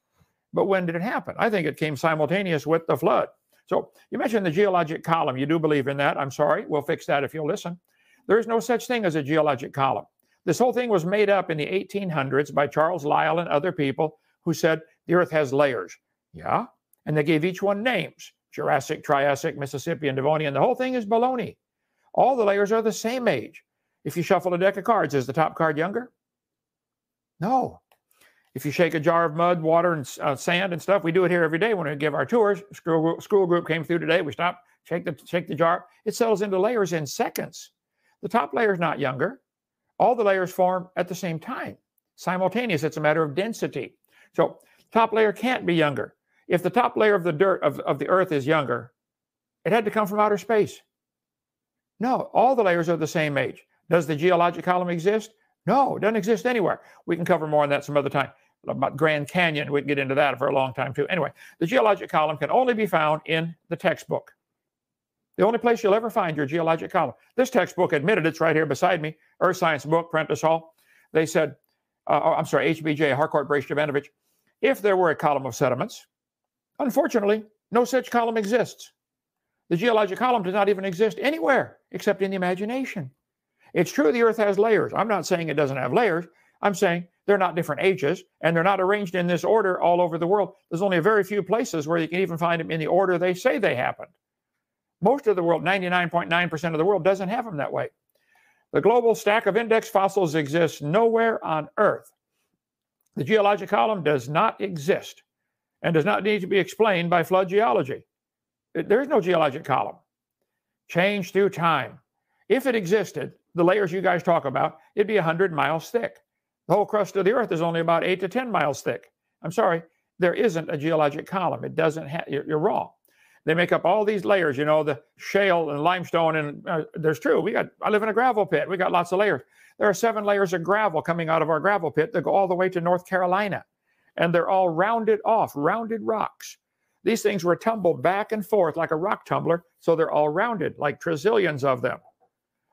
But when did it happen? I think it came simultaneous with the flood. So you mentioned the geologic column. You do believe in that. I'm sorry. We'll fix that if you'll listen. There is no such thing as a geologic column. This whole thing was made up in the 1800s by Charles Lyell and other people who said the Earth has layers. Yeah. And they gave each one names Jurassic, Triassic, Mississippian, Devonian. The whole thing is baloney. All the layers are the same age. If you shuffle a deck of cards, is the top card younger? No. If you shake a jar of mud, water, and uh, sand and stuff, we do it here every day when we give our tours. School, school group came through today. We stop, shake the shake the jar. It settles into layers in seconds. The top layer is not younger. All the layers form at the same time, simultaneous. It's a matter of density. So top layer can't be younger. If the top layer of the dirt of, of the earth is younger, it had to come from outer space. No, all the layers are the same age. Does the geologic column exist? No, it doesn't exist anywhere. We can cover more on that some other time. About Grand Canyon, we can get into that for a long time too. Anyway, the geologic column can only be found in the textbook. The only place you'll ever find your geologic column. This textbook admitted it's right here beside me, Earth Science book, Prentice Hall. They said, uh, oh, I'm sorry, HBJ, Harcourt Brace Jovanovich, if there were a column of sediments, unfortunately, no such column exists. The geologic column does not even exist anywhere except in the imagination. It's true the Earth has layers. I'm not saying it doesn't have layers. I'm saying they're not different ages and they're not arranged in this order all over the world. There's only a very few places where you can even find them in the order they say they happened. Most of the world, 99.9% of the world, doesn't have them that way. The global stack of index fossils exists nowhere on Earth. The geologic column does not exist and does not need to be explained by flood geology. There is no geologic column. Change through time. If it existed, the layers you guys talk about, it'd be 100 miles thick. The whole crust of the Earth is only about 8 to 10 miles thick. I'm sorry, there isn't a geologic column. It doesn't have, you're, you're wrong. They make up all these layers, you know, the shale and limestone. And uh, there's true. We got, I live in a gravel pit. We got lots of layers. There are seven layers of gravel coming out of our gravel pit that go all the way to North Carolina. And they're all rounded off, rounded rocks. These things were tumbled back and forth like a rock tumbler. So they're all rounded, like trillions of them,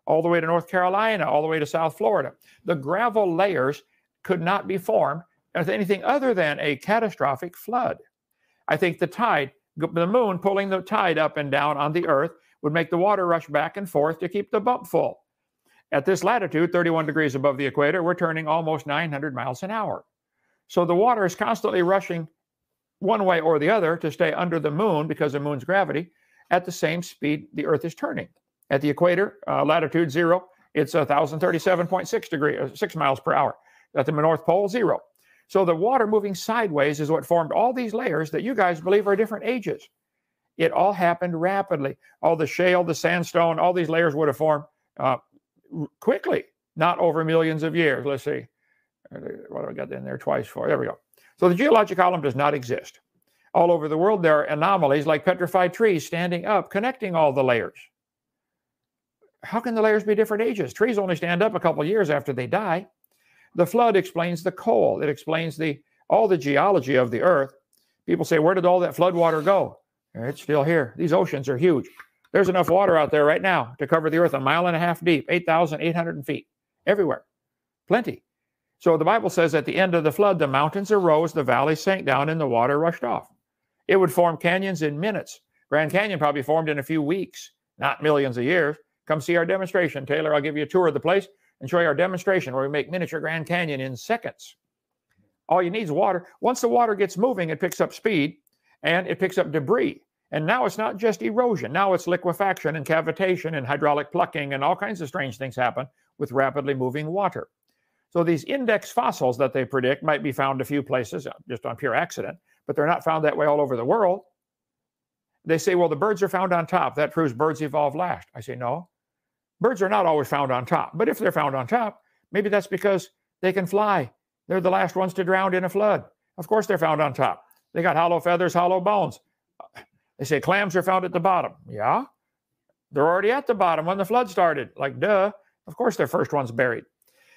all the way to North Carolina, all the way to South Florida. The gravel layers could not be formed with anything other than a catastrophic flood. I think the tide the moon pulling the tide up and down on the earth would make the water rush back and forth to keep the bump full. At this latitude, 31 degrees above the equator, we're turning almost 900 miles an hour. So the water is constantly rushing one way or the other to stay under the moon because of the moon's gravity at the same speed the earth is turning. At the equator, uh, latitude zero, it's 1,037.6 degrees, uh, six miles per hour. At the North Pole, zero. So the water moving sideways is what formed all these layers that you guys believe are different ages. It all happened rapidly. All the shale, the sandstone, all these layers would have formed uh, quickly, not over millions of years. Let's see. What have I got in there twice for? There we go. So the geologic column does not exist. All over the world, there are anomalies like petrified trees standing up, connecting all the layers. How can the layers be different ages? Trees only stand up a couple years after they die. The flood explains the coal. It explains the all the geology of the earth. People say, where did all that flood water go? It's still here. These oceans are huge. There's enough water out there right now to cover the earth a mile and a half deep, 8,800 feet, everywhere. Plenty. So the Bible says at the end of the flood, the mountains arose, the valleys sank down, and the water rushed off. It would form canyons in minutes. Grand Canyon probably formed in a few weeks, not millions of years. Come see our demonstration. Taylor, I'll give you a tour of the place and show you our demonstration where we make miniature Grand Canyon in seconds. All you need is water. Once the water gets moving, it picks up speed and it picks up debris. And now it's not just erosion. Now it's liquefaction and cavitation and hydraulic plucking and all kinds of strange things happen with rapidly moving water. So these index fossils that they predict might be found a few places uh, just on pure accident, but they're not found that way all over the world. They say, well, the birds are found on top. That proves birds evolved last. I say, no, Birds are not always found on top, but if they're found on top, maybe that's because they can fly. They're the last ones to drown in a flood. Of course, they're found on top. They got hollow feathers, hollow bones. They say clams are found at the bottom. Yeah, they're already at the bottom when the flood started. Like, duh. Of course, they're first ones buried.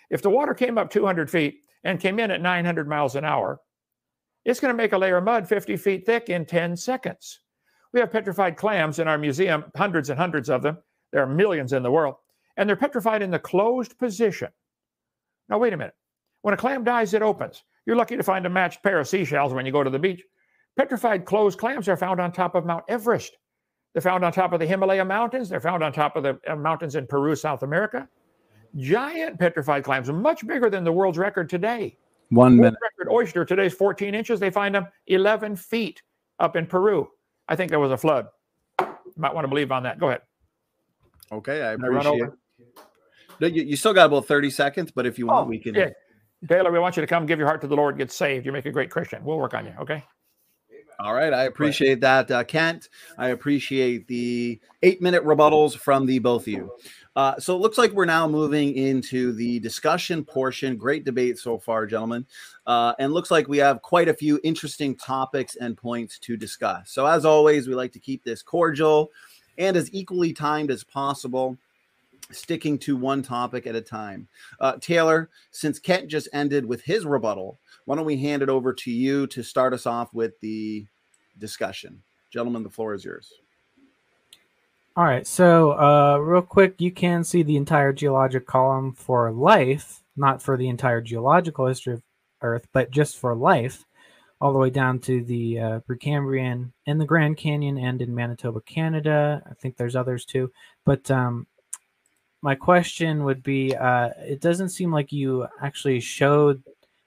If the water came up 200 feet and came in at 900 miles an hour, it's going to make a layer of mud 50 feet thick in 10 seconds. We have petrified clams in our museum, hundreds and hundreds of them. There are millions in the world, and they're petrified in the closed position. Now, wait a minute. When a clam dies, it opens. You're lucky to find a matched pair of seashells when you go to the beach. Petrified closed clams are found on top of Mount Everest. They're found on top of the Himalaya Mountains. They're found on top of the uh, mountains in Peru, South America. Giant petrified clams, much bigger than the world's record today. One World minute. record oyster today is 14 inches. They find them 11 feet up in Peru. I think there was a flood. You might want to believe on that. Go ahead. Okay, I Can I run appreciate it. You, you still got about 30 seconds, but if you want, we can. Oh, yeah. Taylor, we want you to come give your heart to the Lord, get saved. You make a great Christian. We'll work on you. Okay. All right. I appreciate that, uh, Kent. I appreciate the eight minute rebuttals from the both of you. Uh, so it looks like we're now moving into the discussion portion. Great debate so far, gentlemen. Uh, and looks like we have quite a few interesting topics and points to discuss. So, as always, we like to keep this cordial and as equally timed as possible, sticking to one topic at a time. Uh, Taylor, since Kent just ended with his rebuttal, why don't we hand it over to you to start us off with the discussion? Gentlemen, the floor is yours. All right, so uh, real quick, you can see the entire geologic column for life, not for the entire geological history of Earth, but just for life, all the way down to the uh, Precambrian in the Grand Canyon and in Manitoba, Canada. I think there's others too. But um, my question would be uh, it doesn't seem like you actually showed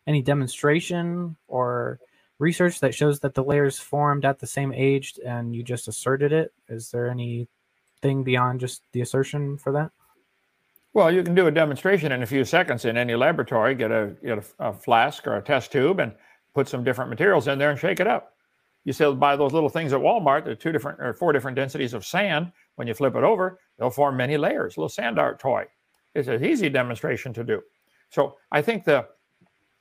any demonstration or research that shows that the layers formed at the same age and you just asserted it. Is there any thing beyond just the assertion for that? Well, you can do a demonstration in a few seconds in any laboratory. Get a get a, a flask or a test tube and put some different materials in there and shake it up. You still buy those little things at Walmart. There are two different or four different densities of sand. When you flip it over, they'll form many layers. Little sand art toy. It's an easy demonstration to do. So I think the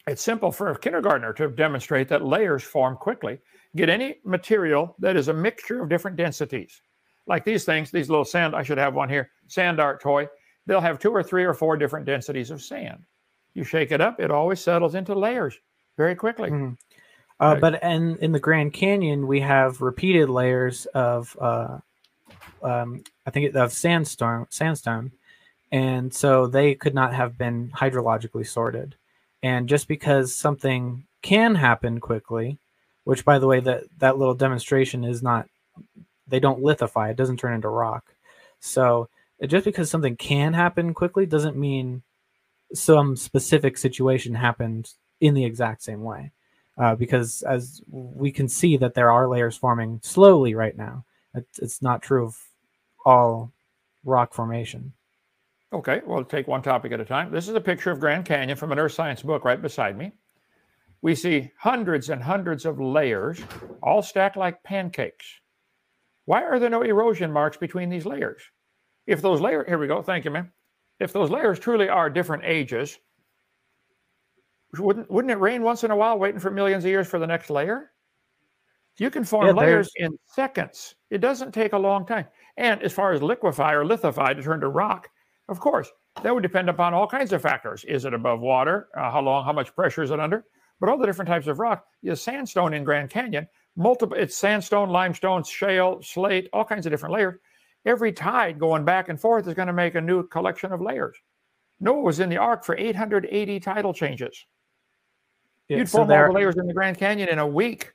it's simple for a kindergartner to demonstrate that layers form quickly. Get any material that is a mixture of different densities, like these things, these little sand. I should have one here. Sand art toy. They'll have two or three or four different densities of sand. You shake it up, it always settles into layers very quickly. Mhm. Uh, Right. But in in the Grand Canyon, we have repeated layers of, uh, um, I think it- of sandstone, sandstone, and so they could not have been hydrologically sorted. And just because something can happen quickly, which by the way, that that little demonstration is not, they don't lithify; it doesn't turn into rock. So just because something can happen quickly doesn't mean some specific situation happened in the exact same way uh, because as we can see that there are layers forming slowly right now. It's, it's not true of all rock formation. Okay, well, take one topic at a time. This is a picture of Grand Canyon from an earth science book right beside me. We see hundreds and hundreds of layers, all stacked like pancakes. Why are there no erosion marks between these layers? If those layers, here we go, thank you, man. If those layers truly are different ages, wouldn't, wouldn't it rain once in a while, waiting for millions of years for the next layer? You can form Yeah, layers in seconds. It doesn't take a long time. And as far as liquefy or lithify to turn to rock, of course, that would depend upon all kinds of factors. Is it above water? Uh, how long? How much pressure is it under? But all the different types of rock. You sandstone in Grand Canyon, multiple. It's sandstone, limestone, shale, slate, all kinds of different layers. Every tide going back and forth is going to make a new collection of layers. Noah was in the ark for 880 tidal changes. Yeah, You'd so form there, all the layers in the Grand Canyon in a week.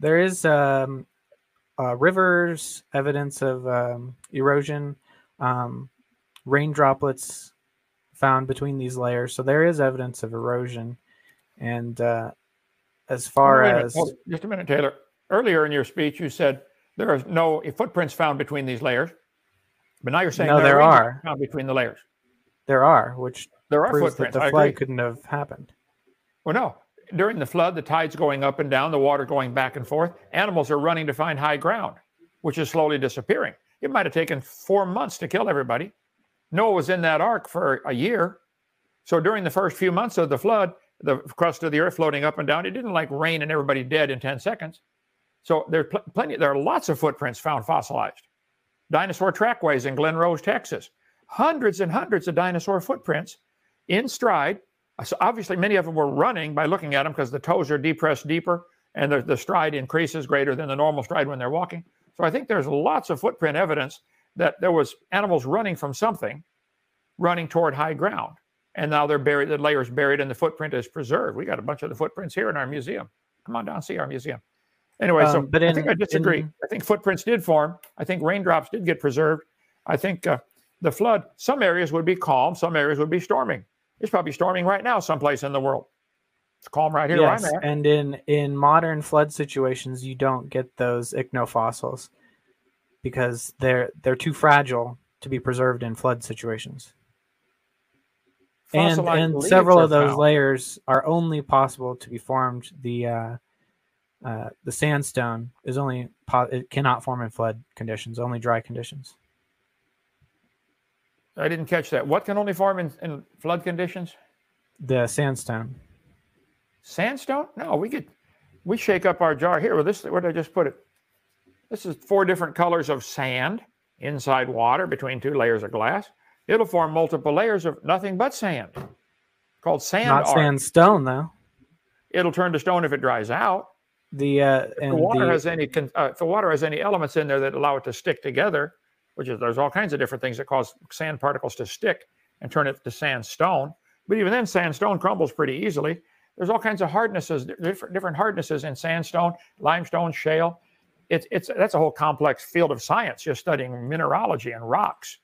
there is um, uh, rivers, evidence of um, erosion, um, rain droplets found between these layers. So there is evidence of erosion. And uh, as far Wait a minute, as just a minute, Taylor. Earlier in your speech, you said there are no footprints found between these layers, but now you're saying No, there ranges are. found between the layers. there are, which There are proves that the flood couldn't have happened. Well, no. During the flood, the tide's going up and down, the water going back and forth. Animals are running to find high ground, which is slowly disappearing. It might have taken four months to kill everybody. Noah was in that ark for a year. So during the first few months of the flood, the crust of the earth floating up and down, it didn't like rain and everybody dead in 10 seconds. So there's pl- plenty, there are lots of footprints found fossilized. Dinosaur trackways in Glen Rose, Texas. Hundreds and hundreds of dinosaur footprints in stride. So obviously, many of them were running by looking at them because the toes are depressed deeper and the, the stride increases greater than the normal stride when they're walking. So I think there's lots of footprint evidence that there was animals running from something, running toward high ground, and now they're buried. The layer's buried, and the footprint is preserved. We got a bunch of the footprints here in our museum. Come on down, see our museum. Anyway, so Um, but I think I disagree. in- I think footprints did form. I think raindrops did get preserved. I think uh, the flood, some areas would be calm, some areas would be storming. It's probably storming right now someplace in the world. It's calm right here yes, where I'm at. and in in modern flood situations, you don't get those ichnofossils because they're they're too fragile to be preserved in flood situations. And Fossilized and leaves several of those found. layers are only possible to be formed. The uh, uh, the sandstone is only po- it cannot form in flood conditions, only dry conditions. I didn't catch that. What can only form in, in flood conditions? The sandstone. Sandstone? No, we could we shake up our jar here. Well, this where did I just put it? This is four different colors of sand inside water between two layers of glass. It'll form multiple layers of nothing but sand, called sand Not art. sandstone though. It'll turn to stone if it dries out. The uh, If and the water the, has any uh, if the water has any elements in there that allow it to stick together, which is there's all kinds of different things that cause sand particles to stick and turn it to sandstone. But even then, sandstone crumbles pretty easily. There's all kinds of hardnesses, different different hardnesses in sandstone, limestone, shale. It's it's that's a whole complex field of science just studying mineralogy and rocks.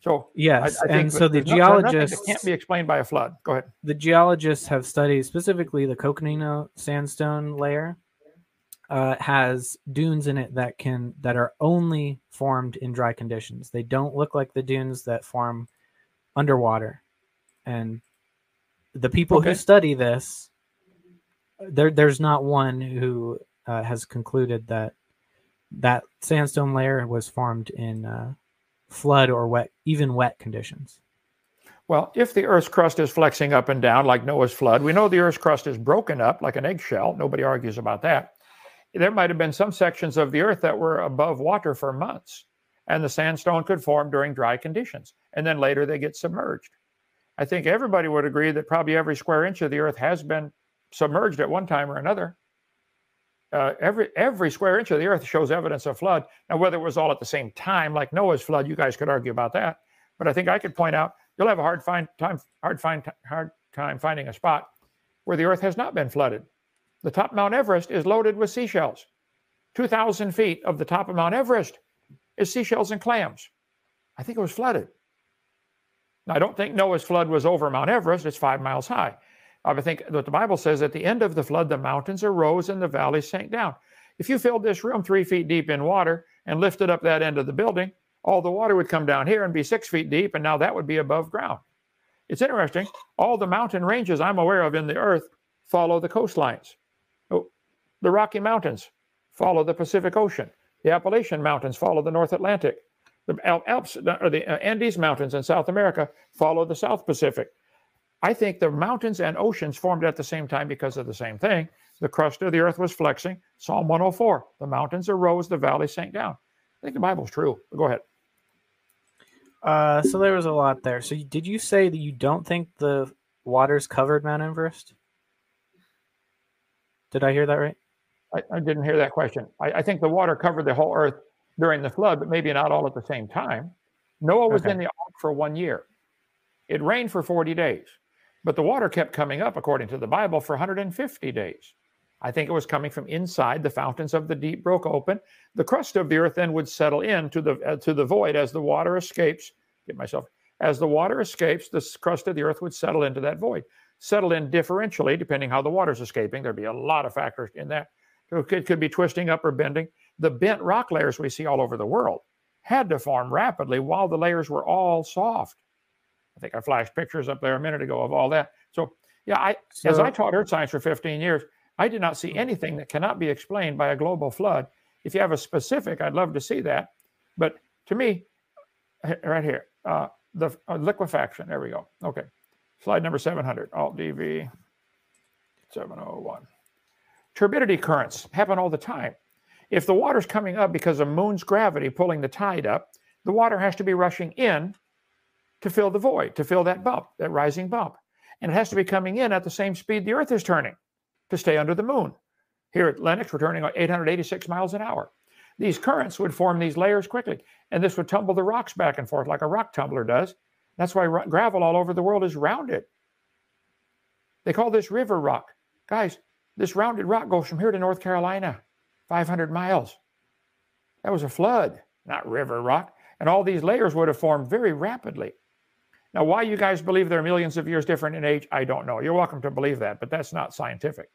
So yes, I, I and so the there's no- there's nothing that geologists can't be explained by a flood. Go ahead. the geologists have studied specifically the Coconino sandstone layer. Uh, has dunes in it that can that are only formed in dry conditions. They don't look like the dunes that form underwater, and the people Okay. who study this, there there's not one who uh, has concluded that that sandstone layer was formed in uh, flood or wet, even wet conditions. Well, if the Earth's crust is flexing up and down like Noah's flood, we know the Earth's crust is broken up like an eggshell. Nobody argues about that. There might have been some sections of the Earth that were above water for months, and the sandstone could form during dry conditions, and then later they get submerged. I think everybody would agree that probably every square inch of the Earth has been submerged at one time or another. Uh, every every square inch of the Earth shows evidence of flood. Now, whether it was all at the same time, like Noah's flood, you guys could argue about that. But I think I could point out you'll have a hard find time hard find hard time finding a spot where the earth has not been flooded. The top of Mount Everest is loaded with seashells. 2,000 feet of the top of Mount Everest is seashells and clams. I think it was flooded. Now, I don't think Noah's flood was over Mount Everest. It's five miles high. I think what the Bible says at the end of the flood, the mountains arose and the valleys sank down. If you filled this room three feet deep in water and lifted up that end of the building, all the water would come down here and be six feet deep, and now that would be above ground. It's interesting. All the mountain ranges I'm aware of in the earth follow the coastlines. The Rocky Mountains follow the Pacific Ocean. The Appalachian Mountains follow the North Atlantic. The Alps or the uh, Andes Mountains in South America follow the South Pacific. I think the mountains and oceans formed at the same time because of the same thing. The crust of the earth was flexing. Psalm 104. The mountains arose, the valleys sank down. I think the Bible's true. Go ahead. Uh, so there was a lot there. So did you say that you don't think the waters covered Mount Everest? Did I hear that right? I, I didn't hear that question. I, I think the water covered the whole earth during the flood, but maybe not all at the same time. Noah was Okay. in the ark for one year. It rained for 40 days, but the water kept coming up, according to the Bible, for 150 days. I think it was coming from inside. The fountains of the deep broke open. The crust of the earth then would settle in to the uh, to the void as the water escapes. Get myself as the water escapes, the crust of the earth would settle into that void. Settle in differentially, depending how the water's escaping. There'd be a lot of factors in that. So It could be twisting up or bending. The bent rock layers we see all over the world had to form rapidly while the layers were all soft. I think I flashed pictures up there a minute ago of all that. So yeah, I as I taught earth science for 15 years, I did not see anything that cannot be explained by a global flood. If you have a specific, I'd love to see that. But to me, right here, uh, the uh, liquefaction. There we go. Okay, slide number 700. Alt DV 701. Turbidity currents happen all the time. If the water's coming up because of the moon's gravity pulling the tide up, the water has to be rushing in to fill the void, to fill that bump, that rising bump. And it has to be coming in at the same speed the earth is turning to stay under the moon. Here at Lenox, we're turning at 886 miles an hour. These currents would form these layers quickly, and this would tumble the rocks back and forth like a rock tumbler does. That's why gravel all over the world is rounded. They call this river rock. Guys, this rounded rock goes from here to North Carolina. 500 miles. That was a flood, not river rock. And all these layers would have formed very rapidly. Now, why you guys believe they're millions of years different in age, I don't know. You're welcome to believe that, but that's not scientific.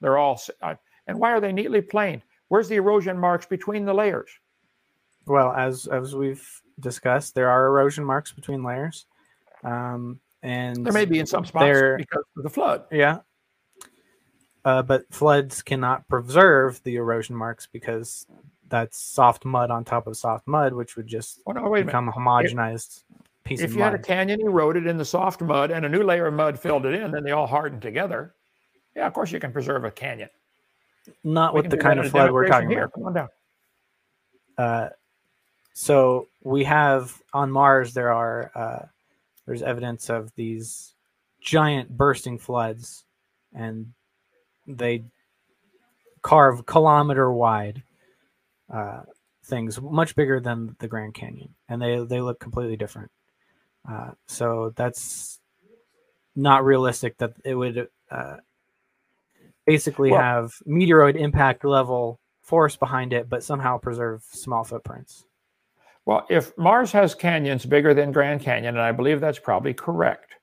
They're all, uh, and why are they neatly planed? Where's the erosion marks between the layers? Well, as as we've discussed, there are erosion marks between layers, um, and there may be in some spots because of the flood. Yeah, uh, but floods cannot preserve the erosion marks because that's soft mud on top of soft mud, which would just oh, no, become a homogenized if, piece if you had a canyon eroded in the soft mud and a new layer of mud filled it in, then they all hardened together. Yeah, of course you can preserve a canyon. Not we with the kind of flood we're talking here. about. Come on down. Uh, so we have on Mars there are uh, there's evidence of these giant bursting floods, and they carve kilometer wide uh, things, much bigger than the Grand Canyon, and they they look completely different. Uh, so that's not realistic that it would uh, basically well, have meteoroid impact level force behind it, but somehow preserve small footprints. Well, if Mars has canyons bigger than Grand Canyon, and I believe that's probably correct,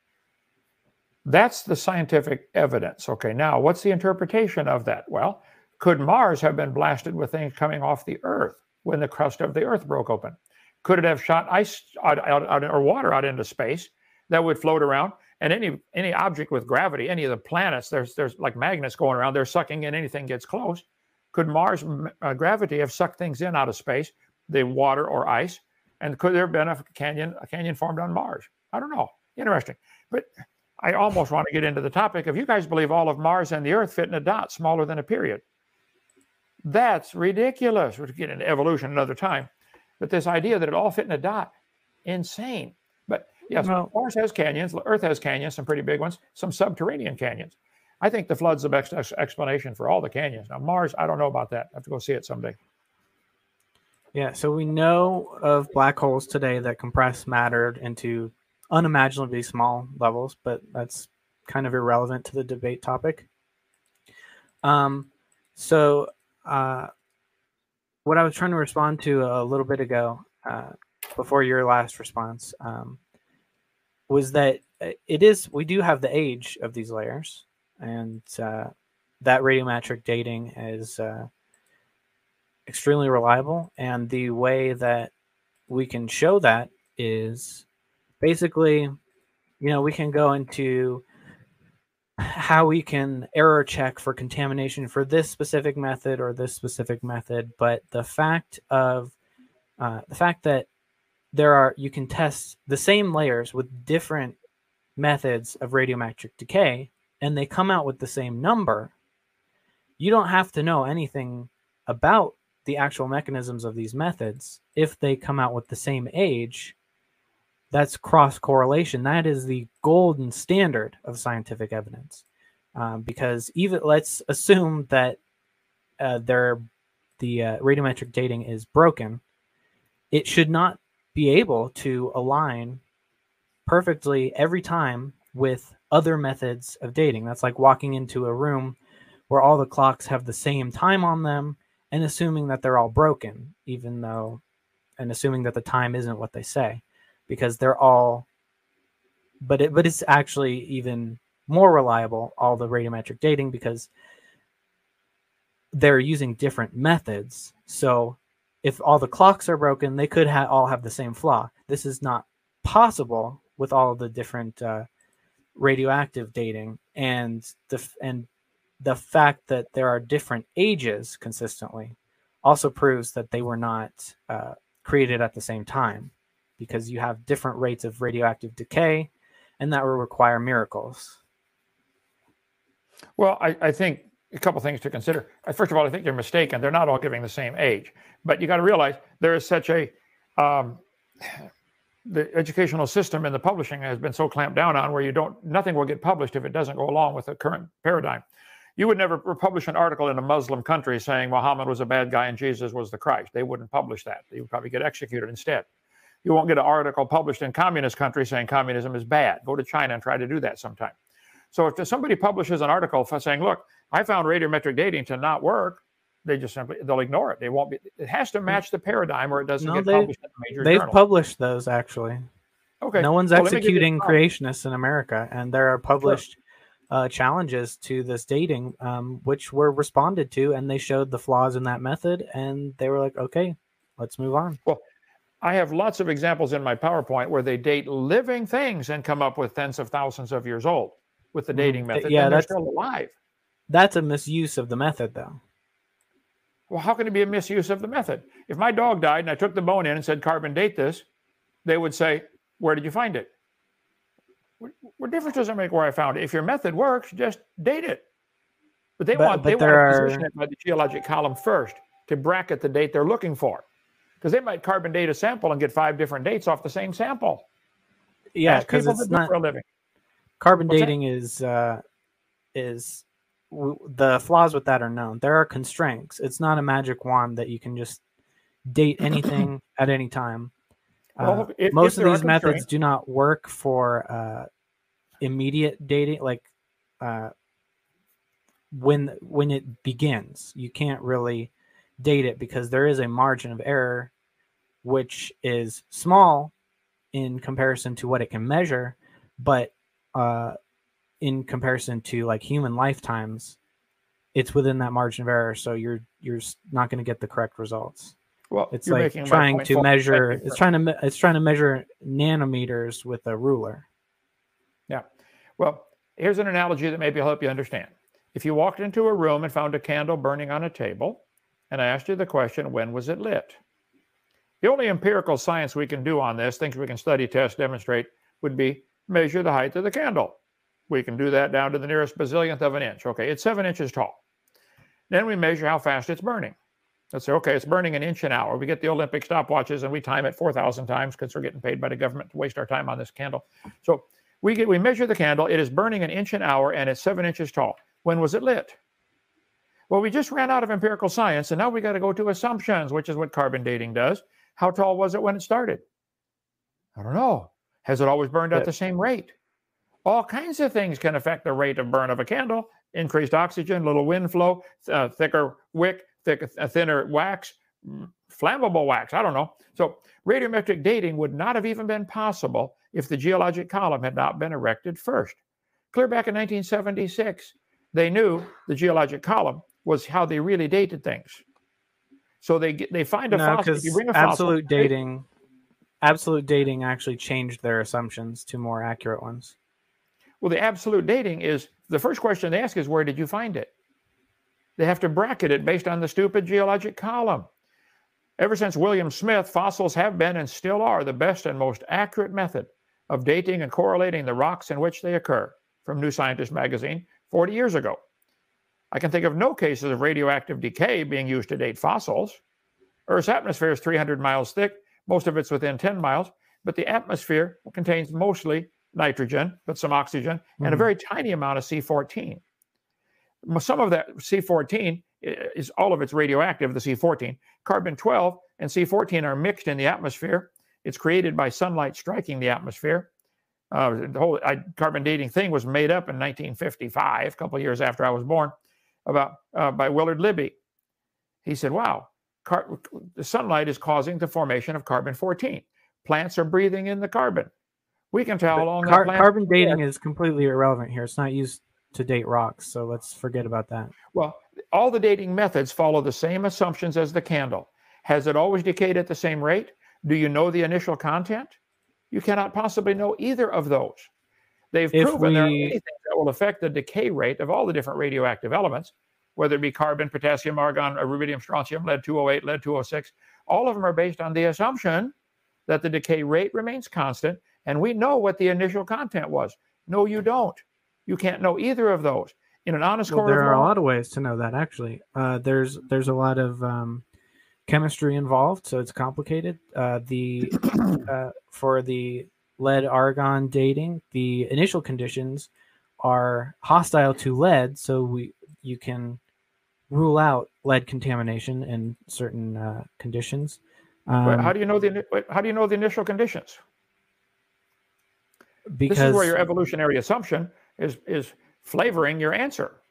that's the scientific evidence. Okay, now what's the interpretation of that? Well, could Mars have been blasted with things coming off the Earth when the crust of the Earth broke open? Could it have shot ice out, out, out, or water out into space that would float around? And any any object with gravity, any of the planets, there's there's like magnets going around. They're sucking in anything gets close. Could Mars uh, gravity have sucked things in out of space, the water or ice? And could there have been a canyon a canyon formed on Mars? I don't know. Interesting, but I almost want to get into the topic. If you guys believe all of Mars and the Earth fit in a dot smaller than a period, that's ridiculous. We're getting into evolution another time. But this idea that it all fit in a dot, insane. But yes, well, Mars has canyons. Earth has canyons, some pretty big ones, some subterranean canyons. I think the flood's the best explanation for all the canyons. Now, Mars, I don't know about that. I have to go see it someday. Yeah, so we know of black holes today that compress matter into unimaginably small levels, but that's kind of irrelevant to the debate topic. Um, so uh, what I was trying to respond to a little bit ago, uh, before your last response, um, was that it is we do have the age of these layers, and uh, that radiometric dating is uh, extremely reliable. And the way that we can show that is basically, you know, we can go into how we can error check for contamination for this specific method or this specific method but the fact of uh, the fact that there are you can test the same layers with different methods of radiometric decay and they come out with the same number you don't have to know anything about the actual mechanisms of these methods if they come out with the same age that's cross correlation. That is the golden standard of scientific evidence. Um, because even let's assume that uh, there, the uh, radiometric dating is broken, it should not be able to align perfectly every time with other methods of dating. That's like walking into a room where all the clocks have the same time on them and assuming that they're all broken, even though, and assuming that the time isn't what they say because they're all but it but it's actually even more reliable all the radiometric dating because they're using different methods. So if all the clocks are broken they could ha- all have the same flaw. This is not possible with all the different uh, radioactive dating and the and the fact that there are different ages consistently also proves that they were not uh, created at the same time because you have different rates of radioactive decay, and that will require miracles. Well, I, I think a couple things to consider. First of all, I think you're mistaken. They're not all giving the same age, but you got to realize there is such a um, the educational system and the publishing has been so clamped down on where you don't nothing will get published if it doesn't go along with the current paradigm. You would never publish an article in a Muslim country saying Muhammad was a bad guy and Jesus was the Christ. They wouldn't publish that. They would probably get executed instead. You won't get an article published in communist countries saying communism is bad. Go to China and try to do that sometime. So if somebody publishes an article saying, look, I found radiometric dating to not work, they just simply they'll ignore it. They won't be. It has to match the paradigm, or it doesn't No, get they- published in a major They've journal. published those actually. okay, No one's Well, let me give you executing creationists in America, and there are published uh, challenges to this dating, um, which were responded to, and they showed the flaws in that method, and they were like, "Okay, let's move on." I have lots of examples in my PowerPoint where they date living things and come up with tens of thousands of years old with the Mhm. dating method. yeah, that's- still alive. That's a misuse of the method, though. Well, how can it be a misuse of the method? If my dog died and I took the bone in and said carbon date this, they would say, "Where did you find it?" What, what difference does it make where I found it? If your method works, just date it. But they But- want but they want to position are- it by the geologic column first to bracket the date they're looking for, because they might carbon date a sample and get five different dates off the same sample. Yeah, because it's not for a living. carbon What's dating is uh, is w- the flaws with that are known. There are constraints. It's not a magic wand that you can just date anything at any time. Uh, Well, if- if most of these methods do not work for uh, immediate dating, like uh, when when it begins. You can't really date it because there is a margin of error, which is small in comparison to what it can measure, but uh, in comparison to like human lifetimes, it's within that margin of error. So you're you're not going to get the correct results. Well, It's like trying to measure. It's trying to it's trying to measure nanometers with a ruler. Yeah. Well, here's an analogy that maybe will help you understand. If you walked into a room and found a candle burning on a table, and I asked you the question, when was it lit? The only empirical science we can do on this, things we can study, test, demonstrate, would be measure the height of the candle. We can do that down to the nearest bazillionth of an inch. Okay, it's seven inches tall. Then we measure how fast it's burning. Let's say, okay, it's burning an inch an hour. We get the Olympic stopwatches and we time it 4,000 times because we're getting paid by the government to waste our time on this candle. So we get we measure the candle. It is burning an inch an hour and it's seven inches tall. When was it lit? Well, we just ran out of empirical science, and now we got to go to assumptions, which is what carbon dating does. How tall was it when it started? I don't know. Has it always burned at the same rate? All kinds of things can affect the rate of burn of a candle. Increased oxygen, little wind flow, uh, thicker wick, thick, thinner wax, mm, flammable wax. I don't know. So radiometric dating would not have even been possible if the geologic column had not been erected first. Clear back in 1976, they knew the geologic column was how they really dated things. So they get, they find a No, fossil. You bring a fossil, absolute dating, absolute dating actually changed their assumptions to more accurate ones. Well, the absolute dating is the first question they ask is where did you find it? They have to bracket it based on the stupid geologic column. Ever since William Smith, fossils have been and still are the best and most accurate method of dating and correlating the rocks in which they occur, from New Scientist magazine 40 years ago. I can think of no cases of radioactive decay being used to date fossils. Earth's atmosphere is 300 miles thick, most of it's within 10 miles, but the atmosphere contains mostly nitrogen, but some oxygen, and a Mhm. very tiny amount of C14. Some of that C14 is all of it's radioactive, the C14. Carbon 12 and C14 are mixed in the atmosphere. It's created by sunlight striking the atmosphere. Uh, the whole I, carbon dating thing was made up in 1955, a couple years after I was born, about uh, by Willard Libby. He said, "Wow, car- the sunlight is causing the formation of carbon 14. Plants are breathing in the carbon. We can tell how But long that car- carbon dating is completely irrelevant here. It's not used to date rocks, so let's forget about that. Well, all the dating methods follow the same assumptions as the candle. Has it always decayed at the same rate? Do you know the initial content? You cannot possibly know either of those. They've If proven there are many things that will affect the decay rate of all the different radioactive elements, whether it be carbon, potassium, argon, rubidium, strontium, lead 208, lead 206. All of them are based on the assumption that the decay rate remains constant, and we know what the initial content was. No, you don't. You can't know either of those. In an honest Well, there are a lot of ways to know that actually. Uh, there's there's a lot of um, chemistry involved, so it's complicated. Uh, the uh, for the lead argon dating, the initial conditions are hostile to lead, so we you can rule out lead contamination in certain uh, conditions. Um, how do you know the how do you know the initial conditions? because this is where your evolutionary assumption is is flavoring your answer.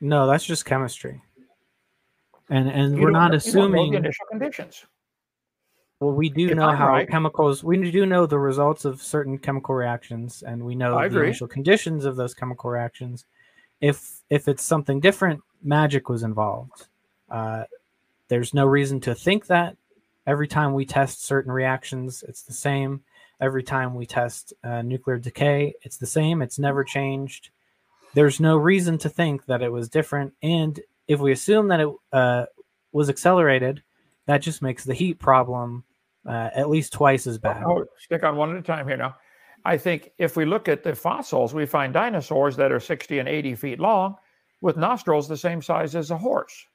no, that's just chemistry. and and You we're not you don't know assuming. the initial conditions. Well, we do If know I'm how right- chemicals. We do know the results of certain chemical reactions, and we know I the agree. initial conditions of those chemical reactions. If if it's something different, magic was involved. Uh, there's no reason to think that. Every time we test certain reactions, it's the same. Every time we test uh, nuclear decay, it's the same. It's never changed. There's no reason to think that it was different. And if we assume that it uh, was accelerated, that just makes the heat problem uh, at least twice as bad. Oh, stick on one at a time here now. I think if we look at the fossils, we find dinosaurs that are 60 and 80 feet long with nostrils the same size as a horse.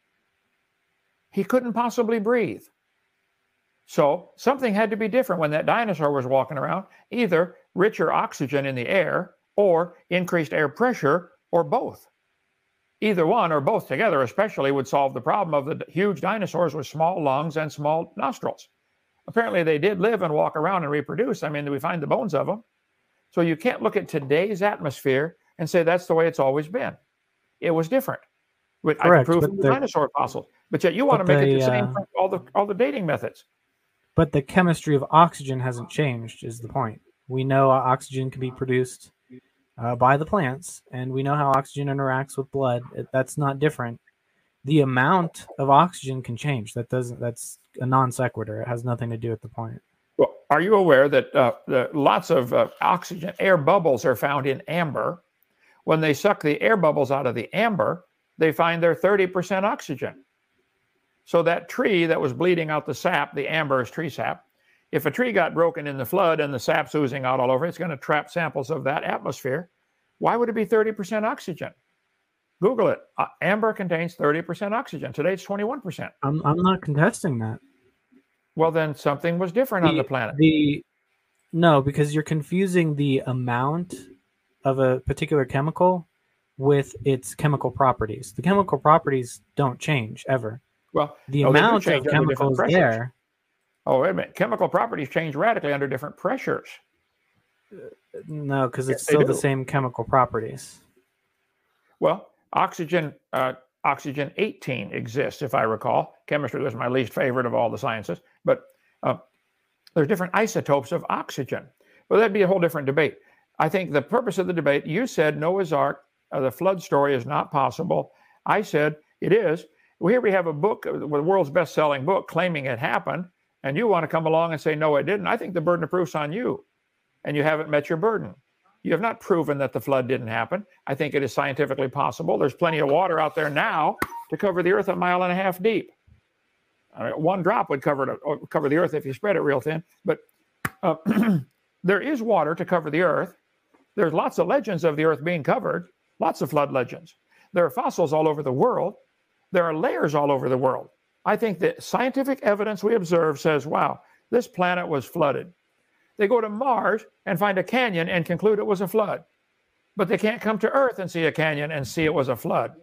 He couldn't possibly breathe. So something had to be different when that dinosaur was walking around, either richer oxygen in the air or increased air pressure or both. Either one or both together, especially, would solve the problem of the huge dinosaurs with small lungs and small nostrils apparently they did live and walk around and reproduce. I mean, we find the bones of them. So you can't look at today's atmosphere and say that's the way it's always been. It was different. Which I can prove the dinosaur fossils. But yet you want to make it they, the same uh, for all the all the dating methods. But the chemistry of oxygen hasn't changed, is the point. We know oxygen can be produced uh, by the plants, and we know how oxygen interacts with blood. That's not different. The amount of oxygen can change. That doesn't. That's a non sequitur. It has nothing to do with the point. Well, are you aware that uh, the, lots of uh, oxygen air bubbles are found in amber? When they suck the air bubbles out of the amber, they find they're 30% oxygen. So that tree that was bleeding out the sap, the amber is tree sap. If a tree got broken in the flood and the sap's oozing out all over, it's going to trap samples of that atmosphere. Why would it be 30% oxygen? Google it. Uh, amber contains 30% oxygen. Today it's 21%. I'm, I'm not contesting that. Well, then something was different on the planet. The no, because you're confusing the amount of a particular chemical with its chemical properties. The chemical properties don't change ever. Well, The Oh, they do amount of chemicals there. Oh, wait a minute. Chemical properties change radically under different pressures. No, because it's they still the same chemical properties. Well, oxygen, uh, oxygen 18 exists, if I recall. Chemistry was my least favorite of all the sciences, but uh, there's different isotopes of oxygen. Well, that'd be a whole different debate. I think the purpose of the debate, you said Noah's Ark, uh, the flood story is not possible. I said it is. Well, here we have a book, uh, the world's best selling book, claiming it happened, and you want to come along and say, no, it didn't. I think the burden of proof's on you, and you haven't met your burden. You have not proven that the flood didn't happen. I think it is scientifically possible. There's plenty of water out there now to cover the earth a mile and a half deep. I mean, one drop would cover, it, cover the earth if you spread it real thin, but uh, there is water to cover the earth. There's lots of legends of the earth being covered, lots of flood legends. There are fossils all over the world. There are layers all over the world. I think that scientific evidence we observe says, wow, this planet was flooded. They go to Mars and find a canyon and conclude it was a flood. But they can't come to Earth and see a canyon and see it was a flood.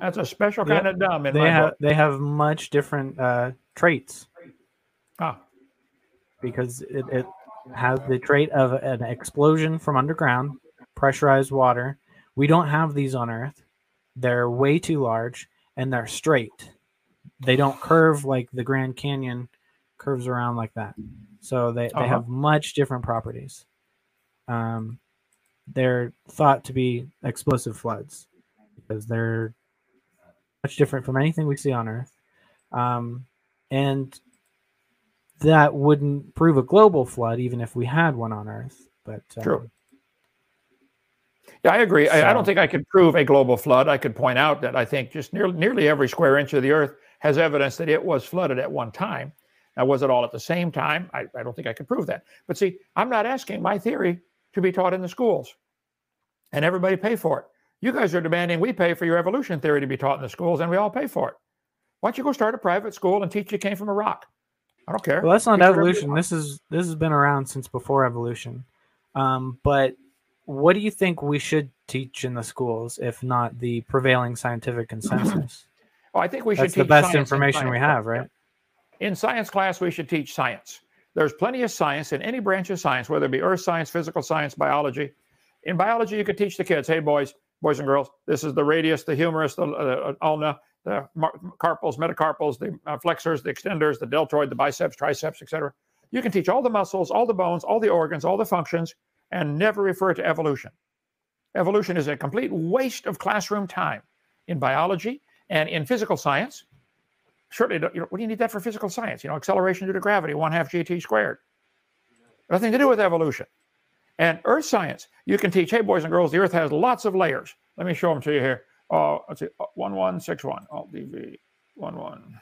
That's a special Yep. kind of dumb in They my have book. they have much different uh, traits Ah, because it, it has the trait of an explosion from underground, pressurized water. We don't have these on Earth. They're way too large and they're straight. They don't curve like the Grand Canyon curves around like that. So they, they Uh-huh. have much different properties. Um, they're thought to be explosive floods because they're much different from anything we see on Earth. Um, and that wouldn't prove a global flood even if we had one on Earth. But um, True. yeah, I agree. I, I don't think I could prove a global flood. I could point out that I think just near, nearly every square inch of the Earth has evidence that it was flooded at one time. Now, was it all at the same time? I, I don't think I could prove that. But see, I'm not asking my theory to be taught in the schools and everybody pay for it. You guys are demanding we pay for your evolution theory to be taught in the schools and we all pay for it. Why don't you go start a private school and teach you came from a rock? I don't care. Well, that's not Teach evolution. This is this has been around since before evolution. Um, but what do you think we should teach in the schools, if not the prevailing scientific consensus? Well, I think we should That's the best information we have, right? In science class, we should teach science. There's plenty of science in any branch of science, whether it be earth science, physical science, biology. In biology, you could teach the kids, hey, boys, boys and girls, this is the radius, the humerus, the uh, ulna. the carpals, metacarpals, the uh, flexors, the extenders, the deltoid, the biceps, triceps, etc. You can teach all the muscles, all the bones, all the organs, all the functions, and never refer to evolution. Evolution is a complete waste of classroom time in biology and in physical science. Certainly, you know, what do you need that for physical science? You know, acceleration due to gravity, one half gt squared. Nothing to do with evolution. And earth science, you can teach, hey, boys and girls, the earth has lots of layers. Let me show them to you here. Uh, let's see, 1161, Alt DV, 11.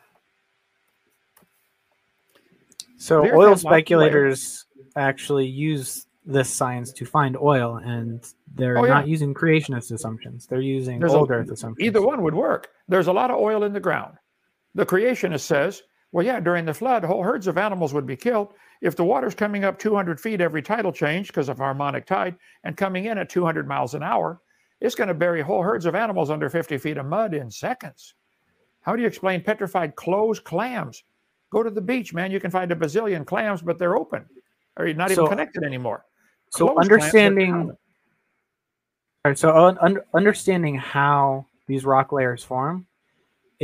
So oil speculators actually use this science to find oil, and they're oh, yeah. not using creationist assumptions. They're using There's old a, Earth assumptions. Either one would work. There's a lot of oil in the ground. The creationist says, well, yeah, during the flood, whole herds of animals would be killed. If the water's coming up 200 feet every tidal change because of harmonic tide and coming in at 200 miles an hour, it's going to bury whole herds of animals under 50 feet of mud in seconds. How do you explain petrified closed clams? Go to the beach, man. You can find a bazillion clams, but they're open or not even so, connected anymore. So understanding, right, so un- understanding how these rock layers form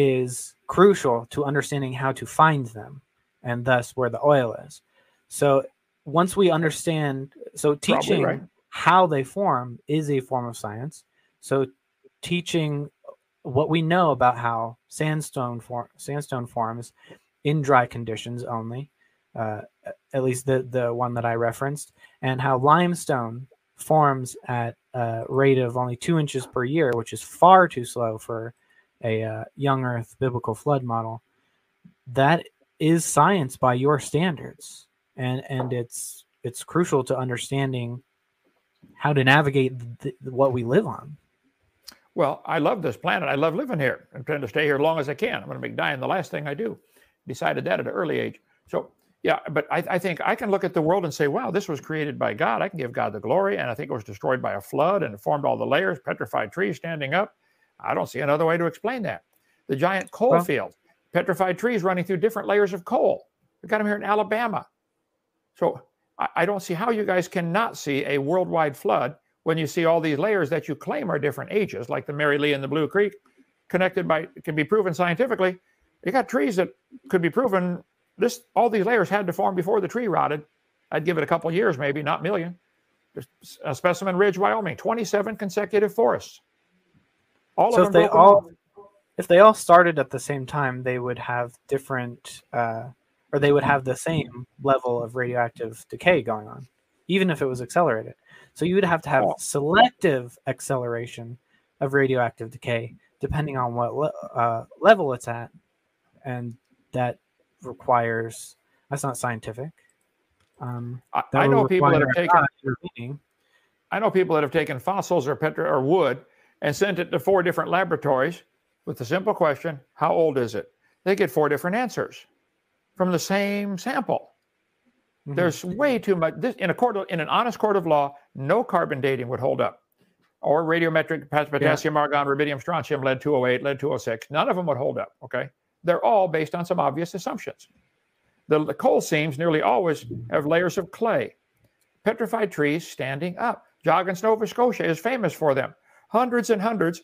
is crucial to understanding how to find them and thus where the oil is. So once we understand, so teaching right. how they form is a form of science. So teaching what we know about how sandstone form, sandstone forms in dry conditions only, uh, at least the the one that I referenced, and how limestone forms at a rate of only two inches per year, which is far too slow for a uh, young Earth biblical flood model. That is science by your standards, and and it's it's crucial to understanding how to navigate what we live on. Well, I love this planet. I love living here. I'm trying to stay here as long as I can. I'm going to make dying the last thing I do. Decided that at an early age. So, yeah, but I, I, think I can look at the world and say, wow, this was created by God. I can give God the glory. And I think it was destroyed by a flood and it formed all the layers, petrified trees standing up. I don't see another way to explain that. The giant coal well, field, petrified trees running through different layers of coal. We've got them here in Alabama. So I, I don't see how you guys cannot see a worldwide flood when you see all these layers that you claim are different ages, like the Mary Lee and the Blue Creek, connected by can be proven scientifically. You got trees that could be proven this all these layers had to form before the tree rotted. I'd give it a couple years, maybe not million. Just a specimen Ridge, Wyoming, 27 consecutive forests. All so if they all if they all started at the same time, they would have different uh, or they would have the same level of radioactive decay going on, even if it was accelerated. So you would have to have selective acceleration of radioactive decay depending on what le- uh, level it's at, and that requires that's not scientific. Um, I, I know people that have taken. I know people that have taken fossils or petro or wood and sent it to four different laboratories with the simple question, "How old is it?" They get four different answers from the same sample. Mm-hmm. There's way too much. This, in a court, of, in an honest court of law, no carbon dating would hold up, or radiometric potassium, yeah. argon, rubidium, strontium, lead 208, lead 206. None of them would hold up. Okay, they're all based on some obvious assumptions. The, the coal seams nearly always have layers of clay. Petrified trees standing up. Joggins, Nova Scotia is famous for them. Hundreds and hundreds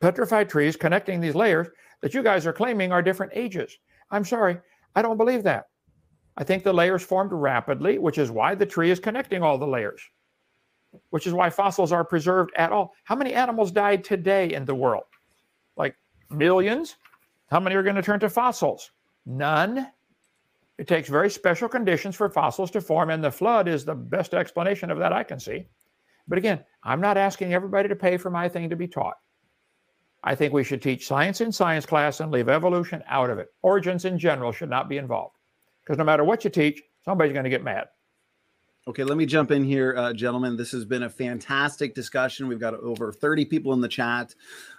petrified trees connecting these layers that you guys are claiming are different ages. I'm sorry, I don't believe that. I think the layers formed rapidly, which is why the tree is connecting all the layers, which is why fossils are preserved at all. How many animals died today in the world? Like millions? How many are going to turn to fossils? None. It takes very special conditions for fossils to form, and the flood is the best explanation of that I can see. But again, I'm not asking everybody to pay for my thing to be taught. I think we should teach science in science class and leave evolution out of it. Origins in general should not be involved because no matter what you teach, somebody's going to get mad. Okay, let me jump in here, uh, gentlemen. This has been a fantastic discussion. We've got over 30 people in the chat.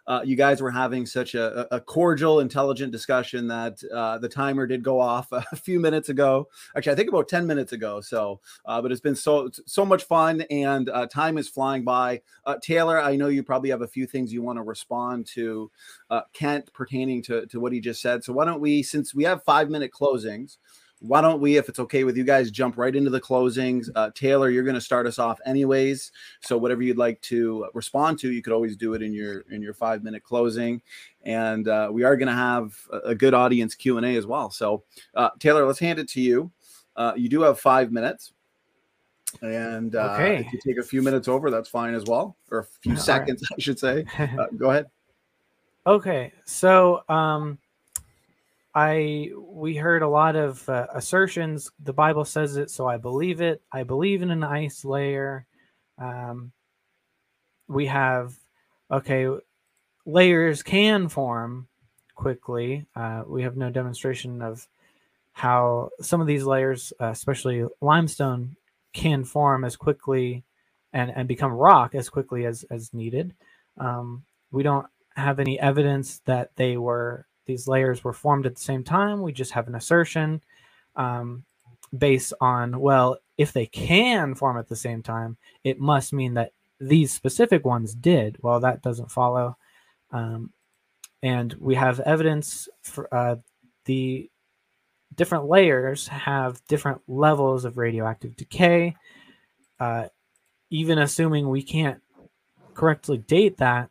Uh, you guys were having such a, a cordial, intelligent discussion that uh, the timer did go off a few minutes ago. Actually, I think about 10 minutes ago. So, uh, but it's been so so much fun, and uh, time is flying by. Uh, Taylor, I know you probably have a few things you want to respond to Kent pertaining to to what he just said. So why don't we, since we have five minute closings why don't we, if it's okay with you guys, jump right into the closings? Uh, Taylor, you're going to start us off anyways. So whatever you'd like to respond to, you could always do it in your in your five minute closing. And uh, we are going to have a, good audience Q and A as well. So uh, Taylor, let's hand it to you. Uh, you do have five minutes. And uh, okay. if you take a few minutes over, that's fine as well, or a few All seconds, right. I should say. Uh, go ahead. Okay, so um, I we heard a lot of uh, assertions. The Bible says it, so I believe it. I believe in an ice layer. Um, we have okay, layers can form quickly. Uh, we have no demonstration of how some of these layers, uh, especially limestone, can form as quickly and, and become rock as quickly as, as needed. Um, we don't have any evidence that they were these layers were formed at the same time. We just have an assertion um, based on well, if they can form at the same time, it must mean that these specific ones did. Well, that doesn't follow. Um, and we have evidence for uh, the different layers have different levels of radioactive decay. Uh, even assuming we can't correctly date that,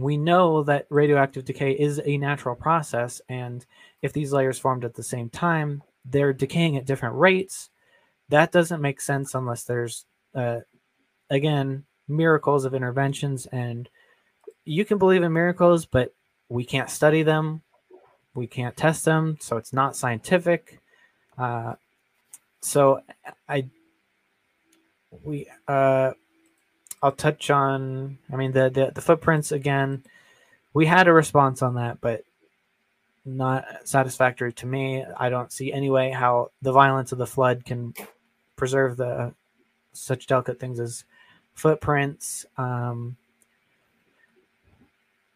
we know that radioactive decay is a natural process. And if these layers formed at the same time, they're decaying at different rates. That doesn't make sense unless there's, uh, again, miracles of interventions. And you can believe in miracles, but we can't study them we can't test them, so it's not scientific. Uh, so I we uh, I'll touch on. I mean the, the the footprints again. We had a response on that, but not satisfactory to me. I don't see any way how the violence of the flood can preserve the such delicate things as footprints. Um,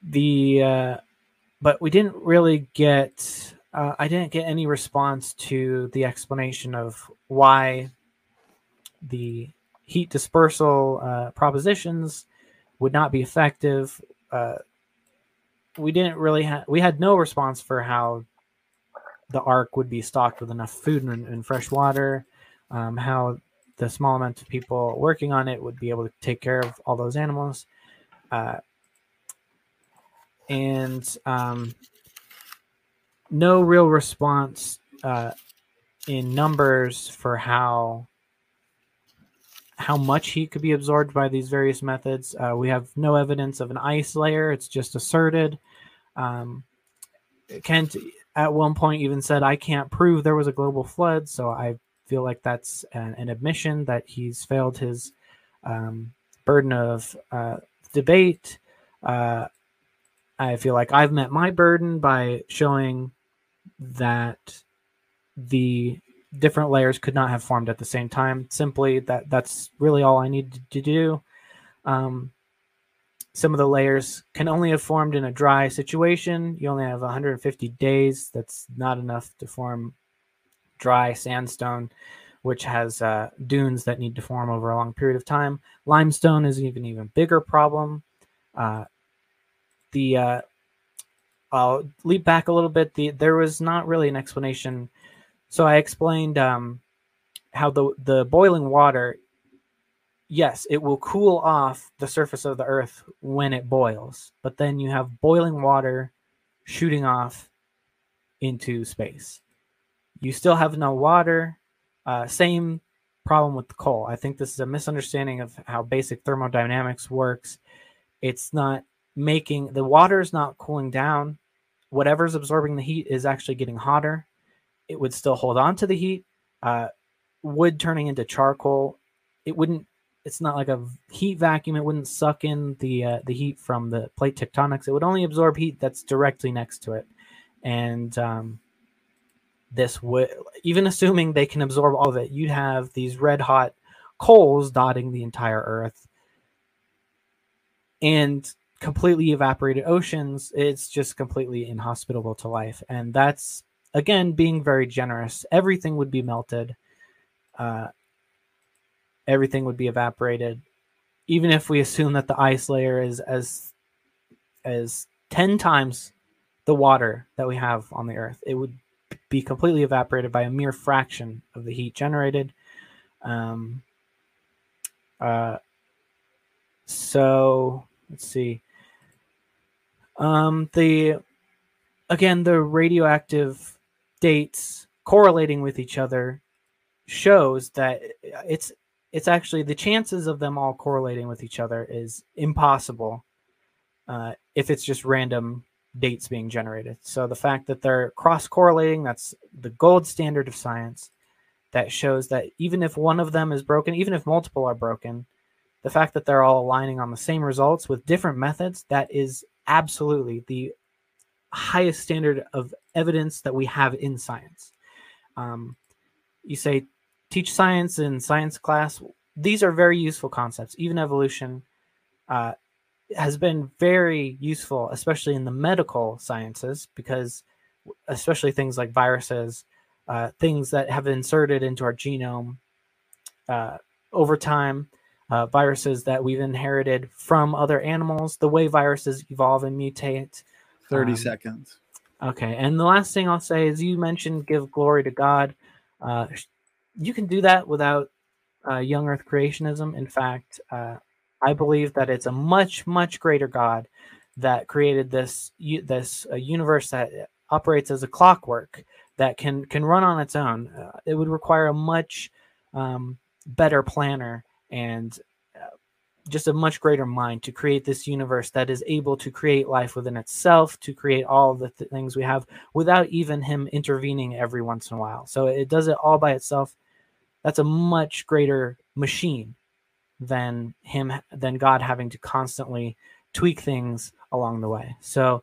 the uh, but we didn't really get uh, i didn't get any response to the explanation of why the heat dispersal uh, propositions would not be effective. Uh, we didn't really have we had no response for how the ark would be stocked with enough food and, and fresh water um, how the small amount of people working on it would be able to take care of all those animals. Uh, and um, no real response uh, in numbers for how how much heat could be absorbed by these various methods. Uh, we have no evidence of an ice layer; it's just asserted. Um, Kent at one point even said, "I can't prove there was a global flood," so I feel like that's an, an admission that he's failed his um, burden of uh, debate. Uh, I feel like I've met my burden by showing that the different layers could not have formed at the same time. Simply that that's really all I needed to do. Um, some of the layers can only have formed in a dry situation. You only have 150 days. That's not enough to form dry sandstone, which has uh, dunes that need to form over a long period of time. Limestone is even even bigger problem. Uh, the uh, I'll leap back a little bit. The there was not really an explanation. So I explained um, how the the boiling water, yes, it will cool off the surface of the earth when it boils, but then you have boiling water shooting off into space. You still have no water. Uh, same problem with the coal. I think this is a misunderstanding of how basic thermodynamics works. It's not making the water is not cooling down. Whatever's absorbing the heat is actually getting hotter. It would still hold on to the heat. Uh, wood turning into charcoal, it wouldn't. It's not like a heat vacuum. It wouldn't suck in the uh, the heat from the plate tectonics. It would only absorb heat that's directly next to it. And um, this would, even assuming they can absorb all of it, you'd have these red hot coals dotting the entire Earth. And completely evaporated oceans, it's just completely inhospitable to life. And that's, again, being very generous. Everything would be melted, uh, everything would be evaporated. Even if we assume that the ice layer is as as 10 times the water that we have on the earth, it would be completely evaporated by a mere fraction of the heat generated. Um, uh, so let's see. Um, the again the radioactive dates correlating with each other shows that it's it's actually the chances of them all correlating with each other is impossible uh, if it's just random dates being generated. So the fact that they're cross correlating, that's the gold standard of science. That shows that even if one of them is broken, even if multiple are broken, the fact that they're all aligning on the same results with different methods, that is absolutely the highest standard of evidence that we have in science. Um, you say teach science in science class. These are very useful concepts. Even evolution uh, has been very useful, especially in the medical sciences, because especially things like viruses, uh, things that have inserted into our genome uh, over time, uh, viruses that we've inherited from other animals, the way viruses evolve and mutate. 30 um, seconds. Okay. And the last thing I'll say is you mentioned give glory to God. Uh, you can do that without uh, young earth creationism. In fact, uh, I believe that it's a much, much greater God that created this this uh, universe that operates as a clockwork that can can run on its own. Uh, it would require a much um, better planner and just a much greater mind to create this universe that is able to create life within itself, to create all the th- things we have without even him intervening every once in a while. So it does it all by itself. That's a much greater machine than him than God having to constantly tweak things along the way. So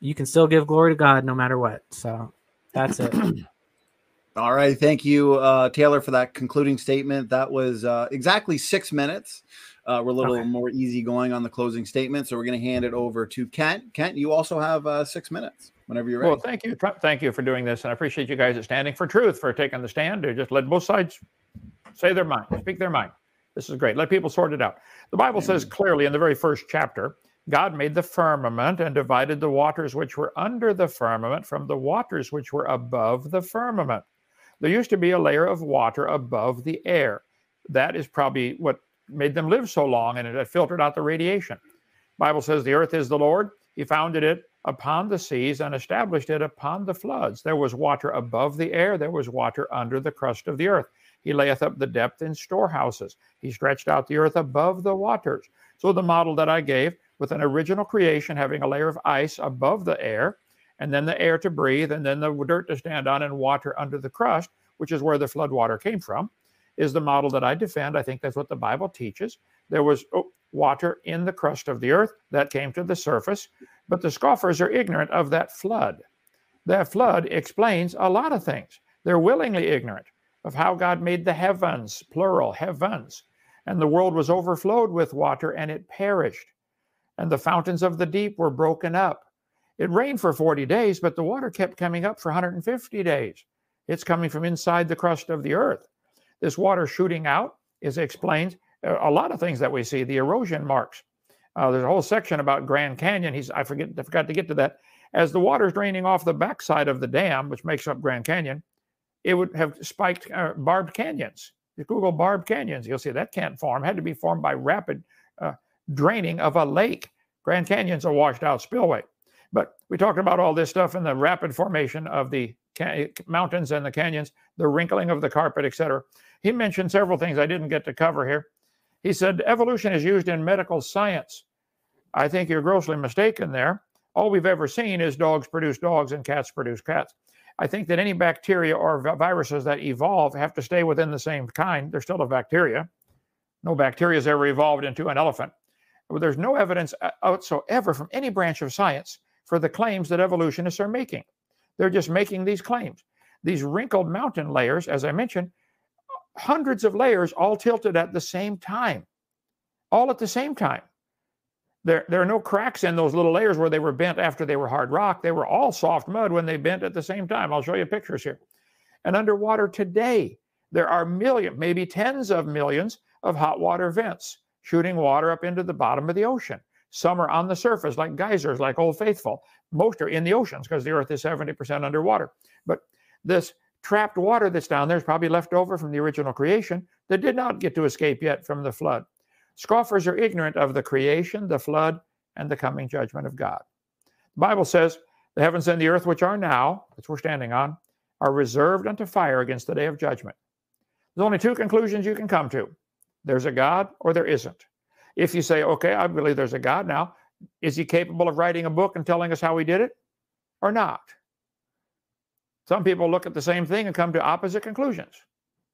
you can still give glory to God no matter what. So that's it. All right. Thank you, uh, Taylor, for that concluding statement. That was uh, exactly six minutes. Uh, we're a little okay. more easy going on the closing statement. So we're going to hand it over to Kent. Kent, you also have uh, six minutes whenever you're ready. Well, thank you. Thank you for doing this. And I appreciate you guys at Standing for Truth for taking the stand to just let both sides say their mind, speak their mind. This is great. Let people sort it out. The Bible says clearly in the very first chapter God made the firmament and divided the waters which were under the firmament from the waters which were above the firmament. There used to be a layer of water above the air. That is probably what made them live so long and it filtered out the radiation. Bible says the earth is the Lord. He founded it upon the seas and established it upon the floods. There was water above the air, there was water under the crust of the earth. He layeth up the depth in storehouses. He stretched out the earth above the waters. So the model that I gave with an original creation having a layer of ice above the air, and then the air to breathe, and then the dirt to stand on, and water under the crust, which is where the flood water came from, is the model that I defend. I think that's what the Bible teaches. There was oh, water in the crust of the earth that came to the surface, but the scoffers are ignorant of that flood. That flood explains a lot of things. They're willingly ignorant of how God made the heavens, plural, heavens. And the world was overflowed with water and it perished. And the fountains of the deep were broken up. It rained for 40 days, but the water kept coming up for 150 days. It's coming from inside the crust of the earth. This water shooting out is explained a lot of things that we see, the erosion marks. Uh, there's a whole section about Grand Canyon. He's I forget I forgot to get to that. As the water's draining off the backside of the dam, which makes up Grand Canyon, it would have spiked uh, barbed canyons. You Google barbed canyons, you'll see that can't form. It had to be formed by rapid uh, draining of a lake. Grand Canyon's a washed out spillway. But we talked about all this stuff in the rapid formation of the mountains and the canyons, the wrinkling of the carpet, etc. He mentioned several things I didn't get to cover here. He said evolution is used in medical science. I think you're grossly mistaken there. All we've ever seen is dogs produce dogs and cats produce cats. I think that any bacteria or viruses that evolve have to stay within the same kind. They're still a bacteria. No bacteria has ever evolved into an elephant. There's no evidence uh, whatsoever from any branch of science for the claims that evolutionists are making. They're just making these claims. These wrinkled mountain layers, as I mentioned, hundreds of layers all tilted at the same time, all at the same time. There, there are no cracks in those little layers where they were bent after they were hard rock. They were all soft mud when they bent at the same time. I'll show you pictures here. And underwater today, there are millions, maybe tens of millions of hot water vents shooting water up into the bottom of the ocean. Some are on the surface, like geysers, like Old Faithful. Most are in the oceans because the earth is 70% underwater. But this trapped water that's down there is probably left over from the original creation that did not get to escape yet from the flood. Scoffers are ignorant of the creation, the flood, and the coming judgment of God. The Bible says, The heavens and the earth, which are now, which we're standing on, are reserved unto fire against the day of judgment. There's only two conclusions you can come to there's a God or there isn't. If you say, okay, I believe there's a God now, is he capable of writing a book and telling us how he did it or not? Some people look at the same thing and come to opposite conclusions.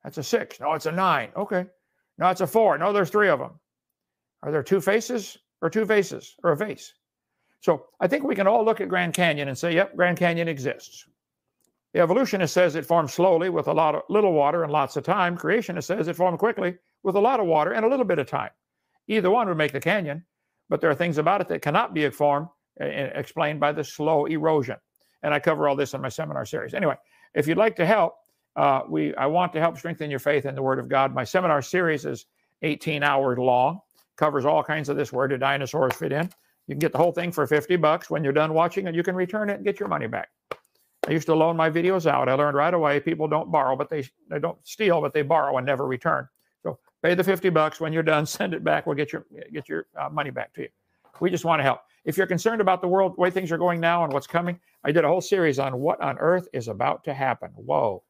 That's a six. No, it's a nine. Okay. No, it's a four. No, there's three of them. Are there two faces or two vases or a vase? So I think we can all look at Grand Canyon and say, yep, Grand Canyon exists. The evolutionist says it formed slowly with a lot of little water and lots of time. Creationist says it formed quickly with a lot of water and a little bit of time. Either one would make the canyon, but there are things about it that cannot be informed, uh, explained by the slow erosion. And I cover all this in my seminar series. Anyway, if you'd like to help, uh, we I want to help strengthen your faith in the Word of God. My seminar series is 18 hours long, covers all kinds of this. Where do dinosaurs fit in? You can get the whole thing for 50 bucks. When you're done watching it, you can return it and get your money back. I used to loan my videos out. I learned right away people don't borrow, but they they don't steal, but they borrow and never return. Pay the 50 bucks. When you're done, send it back. We'll get your get your uh, money back to you. We just want to help. If you're concerned about the world, the way things are going now and what's coming, I did a whole series on what on earth is about to happen. Whoa.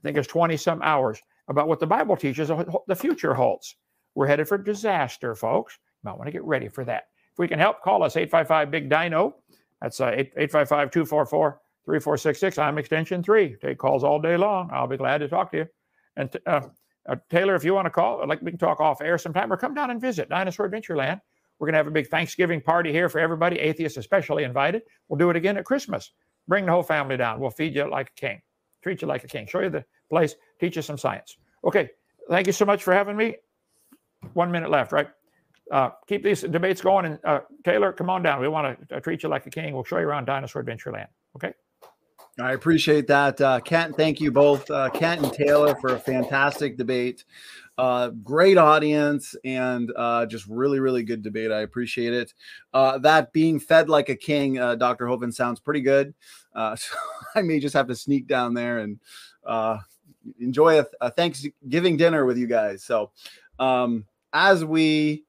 I think it's 20 some hours about what the Bible teaches the future holds. We're headed for disaster, folks. You might want to get ready for that. If we can help, call us 855 Big Dino. That's uh, 855 244 3466. I'm extension three. Take calls all day long. I'll be glad to talk to you. And uh, uh, Taylor, if you want to call, like we can talk off air sometime, or come down and visit Dinosaur Adventureland. We're going to have a big Thanksgiving party here for everybody, atheists especially invited. We'll do it again at Christmas. Bring the whole family down. We'll feed you like a king, treat you like a king, show you the place, teach you some science. Okay, thank you so much for having me. One minute left, right? Uh, keep these debates going. And uh, Taylor, come on down. We want to uh, treat you like a king. We'll show you around Dinosaur Adventureland. Okay. I appreciate that, uh, Kent. Thank you both, uh, Kent and Taylor, for a fantastic debate. Uh, great audience and uh, just really, really good debate. I appreciate it. Uh, that being fed like a king, uh, Dr. Hovind sounds pretty good. Uh, so I may just have to sneak down there and uh, enjoy a, a Thanksgiving dinner with you guys. So um, as we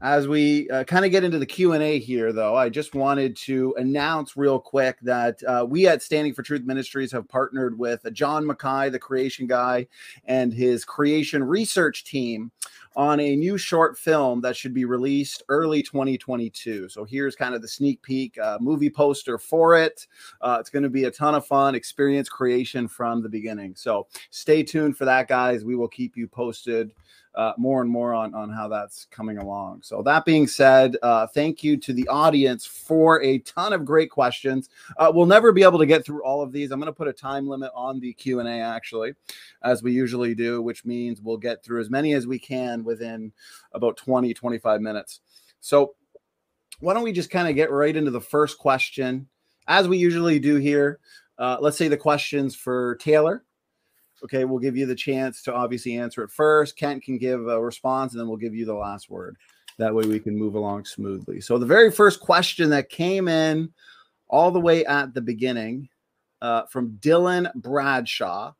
as we uh, kind of get into the q&a here though i just wanted to announce real quick that uh, we at standing for truth ministries have partnered with john mackay the creation guy and his creation research team on a new short film that should be released early 2022 so here's kind of the sneak peek uh, movie poster for it. Uh, it's going to be a ton of fun experience creation from the beginning. So stay tuned for that guys. We will keep you posted uh, more and more on, on how that's coming along. So that being said, uh, thank you to the audience for a ton of great questions. Uh, we'll never be able to get through all of these. I'm going to put a time limit on the Q and A actually, as we usually do, which means we'll get through as many as we can within about 20, 25 minutes. So why don't we just kind of get right into the first question, as we usually do here. Uh, let's say the questions for Taylor Okay, we'll give you the chance to obviously answer it first. Kent can give a response, and then we'll give you the last word. That way we can move along smoothly. So, the very first question that came in all the way at the beginning uh, from Dylan Bradshaw.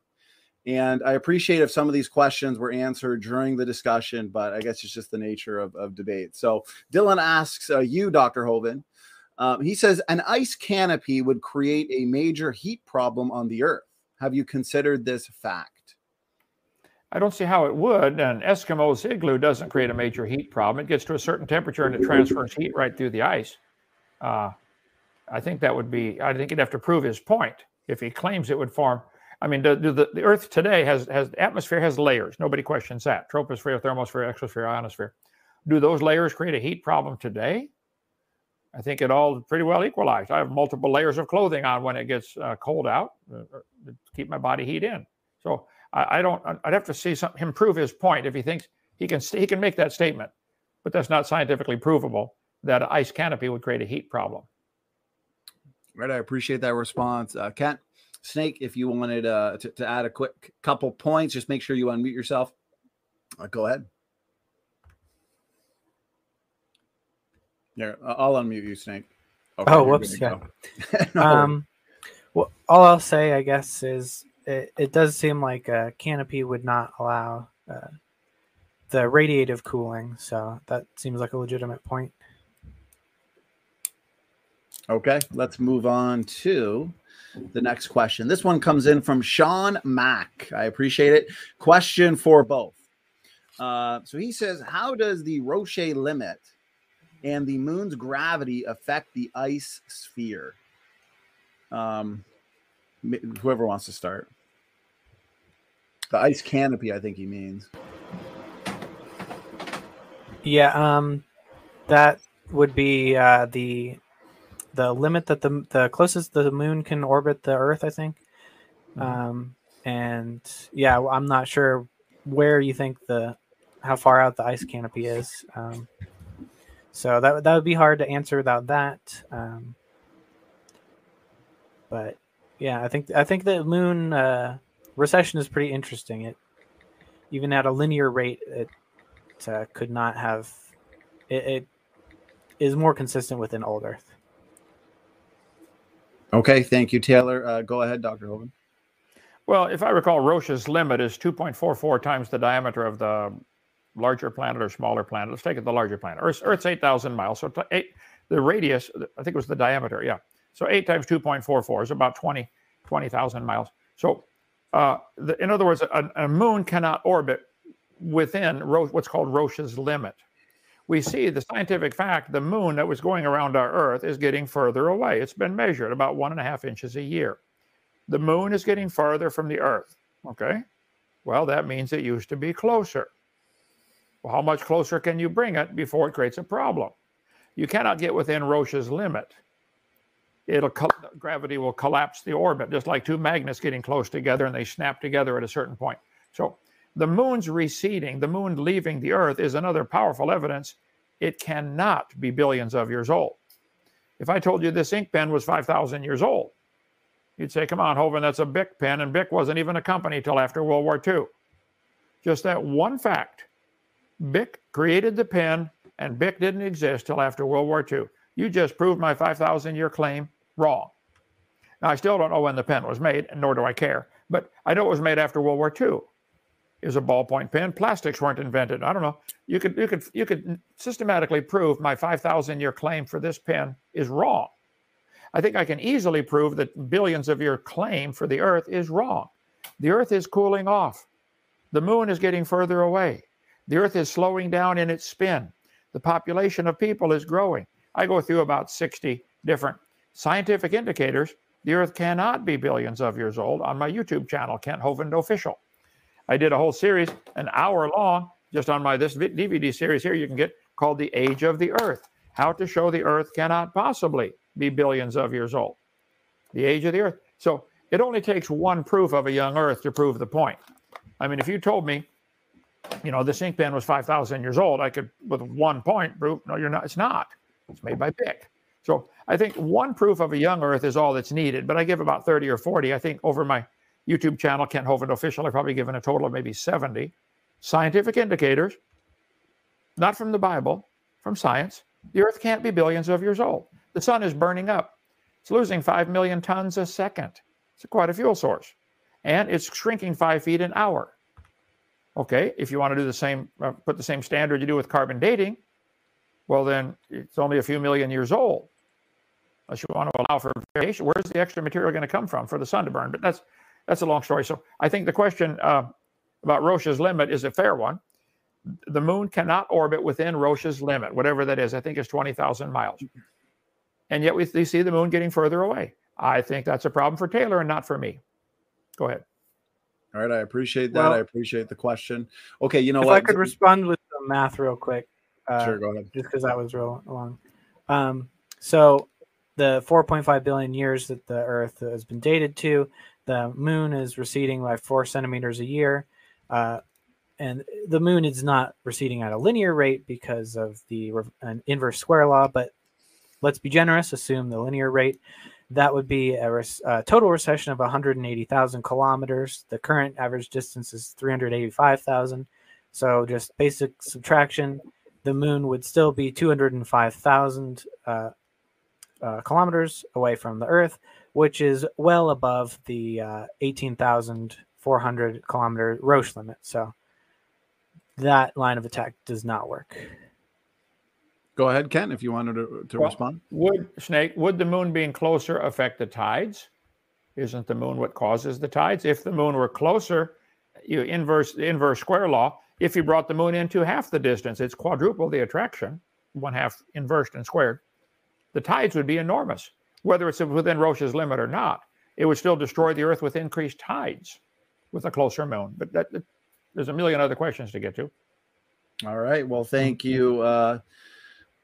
And I appreciate if some of these questions were answered during the discussion, but I guess it's just the nature of, of debate. So, Dylan asks uh, you, Dr. Hovind, um, he says, an ice canopy would create a major heat problem on the earth. Have you considered this fact? I don't see how it would. An Eskimo's igloo doesn't create a major heat problem. It gets to a certain temperature and it transfers heat right through the ice. Uh, I think that would be, I think he'd have to prove his point if he claims it would form. I mean, the, the, the Earth today has, has, atmosphere has layers. Nobody questions that. Troposphere, thermosphere, exosphere, ionosphere. Do those layers create a heat problem today? I think it all pretty well equalized. I have multiple layers of clothing on when it gets uh, cold out uh, uh to keep my body heat in. So I, I, don't. I'd have to see some, him prove his point if he thinks he can. He can make that statement, but that's not scientifically provable that an ice canopy would create a heat problem. Right. I appreciate that response, uh, Kent. Snake, if you wanted uh, to, to, add a quick couple points, just make sure you unmute yourself. Uh, go ahead. Yeah, I'll unmute you, Snake. Okay, oh, whoops. Yeah. no. Um, well, all I'll say, I guess, is it, it does seem like a canopy would not allow uh, the radiative cooling, so that seems like a legitimate point. Okay, let's move on to the next question. This one comes in from Sean Mack. I appreciate it. Question for both. Uh, so he says, How does the Roche limit and the moon's gravity affect the ice sphere? Um, whoever wants to start. The ice canopy, I think he means. Yeah, um, that would be uh, the the limit that the the closest the moon can orbit the Earth, I think. Mm-hmm. Um, and yeah, I'm not sure where you think the how far out the ice canopy is. Um, so that that would be hard to answer without that. Um, but yeah, I think I think the moon uh, recession is pretty interesting. It even at a linear rate, it uh, could not have. It, it is more consistent with an old Earth. Okay, thank you, Taylor. Uh, go ahead, Dr. Hovind. Well, if I recall, Roche's limit is 2.44 times the diameter of the larger planet or smaller planet. Let's take it the larger planet. Earth, Earth's 8,000 miles. So eight, the radius, I think it was the diameter, yeah. So 8 times 2.44 is about 20 20,000 miles. So, uh, the, in other words, a, a, moon cannot orbit within Ro- what's called Roche's limit. We see the scientific fact the moon that was going around our Earth is getting further away. It's been measured about one and a half inches a year. The moon is getting farther from the Earth. Okay. Well, that means it used to be closer. Well, how much closer can you bring it before it creates a problem? You cannot get within Roche's limit. It'll gravity will collapse the orbit, just like two magnets getting close together and they snap together at a certain point. So the moon's receding, the moon leaving the Earth, is another powerful evidence it cannot be billions of years old. If I told you this ink pen was 5,000 years old, you'd say, Come on, Hovind, that's a Bic pen, and Bic wasn't even a company till after World War II. Just that one fact Bic created the pen, and Bic didn't exist till after World War II. You just proved my 5,000 year claim wrong. Now, I still don't know when the pen was made, nor do I care, but I know it was made after World War II. It was a ballpoint pen. Plastics weren't invented. I don't know. You could you could you could systematically prove my 5,000 year claim for this pen is wrong. I think I can easily prove that billions of year claim for the Earth is wrong. The Earth is cooling off. The moon is getting further away. The earth is slowing down in its spin. The population of people is growing. I go through about 60 different scientific indicators. The earth cannot be billions of years old on my YouTube channel, Kent Hovind Official. I did a whole series, an hour long, just on my this DVD series here you can get called The Age of the Earth How to Show the Earth Cannot Possibly Be Billions of Years Old. The Age of the Earth. So it only takes one proof of a young Earth to prove the point. I mean, if you told me you know, this ink pen was 5,000 years old. I could, with one point, prove, no, you're not, it's not. It's made by Bic. So I think one proof of a young Earth is all that's needed, but I give about 30 or 40. I think over my YouTube channel, Kent Hovind Official, I've probably given a total of maybe 70 scientific indicators, not from the Bible, from science. The Earth can't be billions of years old. The sun is burning up. It's losing 5 million tons a second. It's quite a fuel source. And it's shrinking five feet an hour. Okay, if you want to do the same, uh, put the same standard you do with carbon dating, well, then it's only a few million years old. Unless you want to allow for variation, where's the extra material going to come from for the sun to burn? But that's that's a long story. So I think the question uh, about Roche's limit is a fair one. The moon cannot orbit within Roche's limit, whatever that is. I think it's 20,000 miles. And yet we, we see the moon getting further away. I think that's a problem for Taylor and not for me. Go ahead. All right, I appreciate that. Well, I appreciate the question. Okay, you know what? if what? I could respond with the math real quick. Uh, sure, go ahead. Just because that was real long. Um, so the 4.5 billion years that the Earth has been dated to, the Moon is receding by four centimeters a year, uh, and the Moon is not receding at a linear rate because of the an inverse square law. But let's be generous, assume the linear rate that would be a, res- total recession of 180,000 kilometers. The current average distance is 385,000. So just basic subtraction, the moon would still be 205,000 uh, uh, kilometers away from the Earth, which is well above the uh, 18,400 kilometer Roche limit. So that line of attack does not work. Go ahead, Ken, if you wanted to, to Well, respond. Would Snake, would the moon being closer affect the tides? Isn't the moon what causes the tides? If the moon were closer, you inverse the inverse square law. If you brought the moon into half the distance, it's quadruple the attraction, one half inversed and squared. The tides would be enormous, whether it's within Roche's limit or not. It would still destroy the Earth with increased tides with a closer moon. But that, that- there's a million other questions to get to. All right. Well, thank you uh,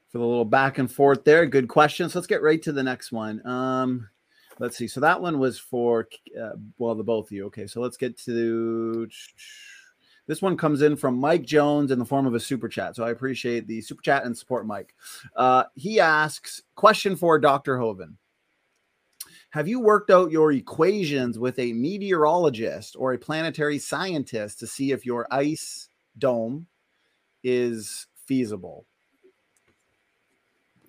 for the little back and forth there. Good questions. Let's get right to the next one. Um, let's see. So that one was for uh, well, the both of you. Okay. So let's get to this one. Comes in from Mike Jones in the form of a super chat. So I appreciate the super chat and support, Mike. Uh, he asks question for Dr. Hovind. Have you worked out your equations with a meteorologist or a planetary scientist to see if your ice dome is feasible?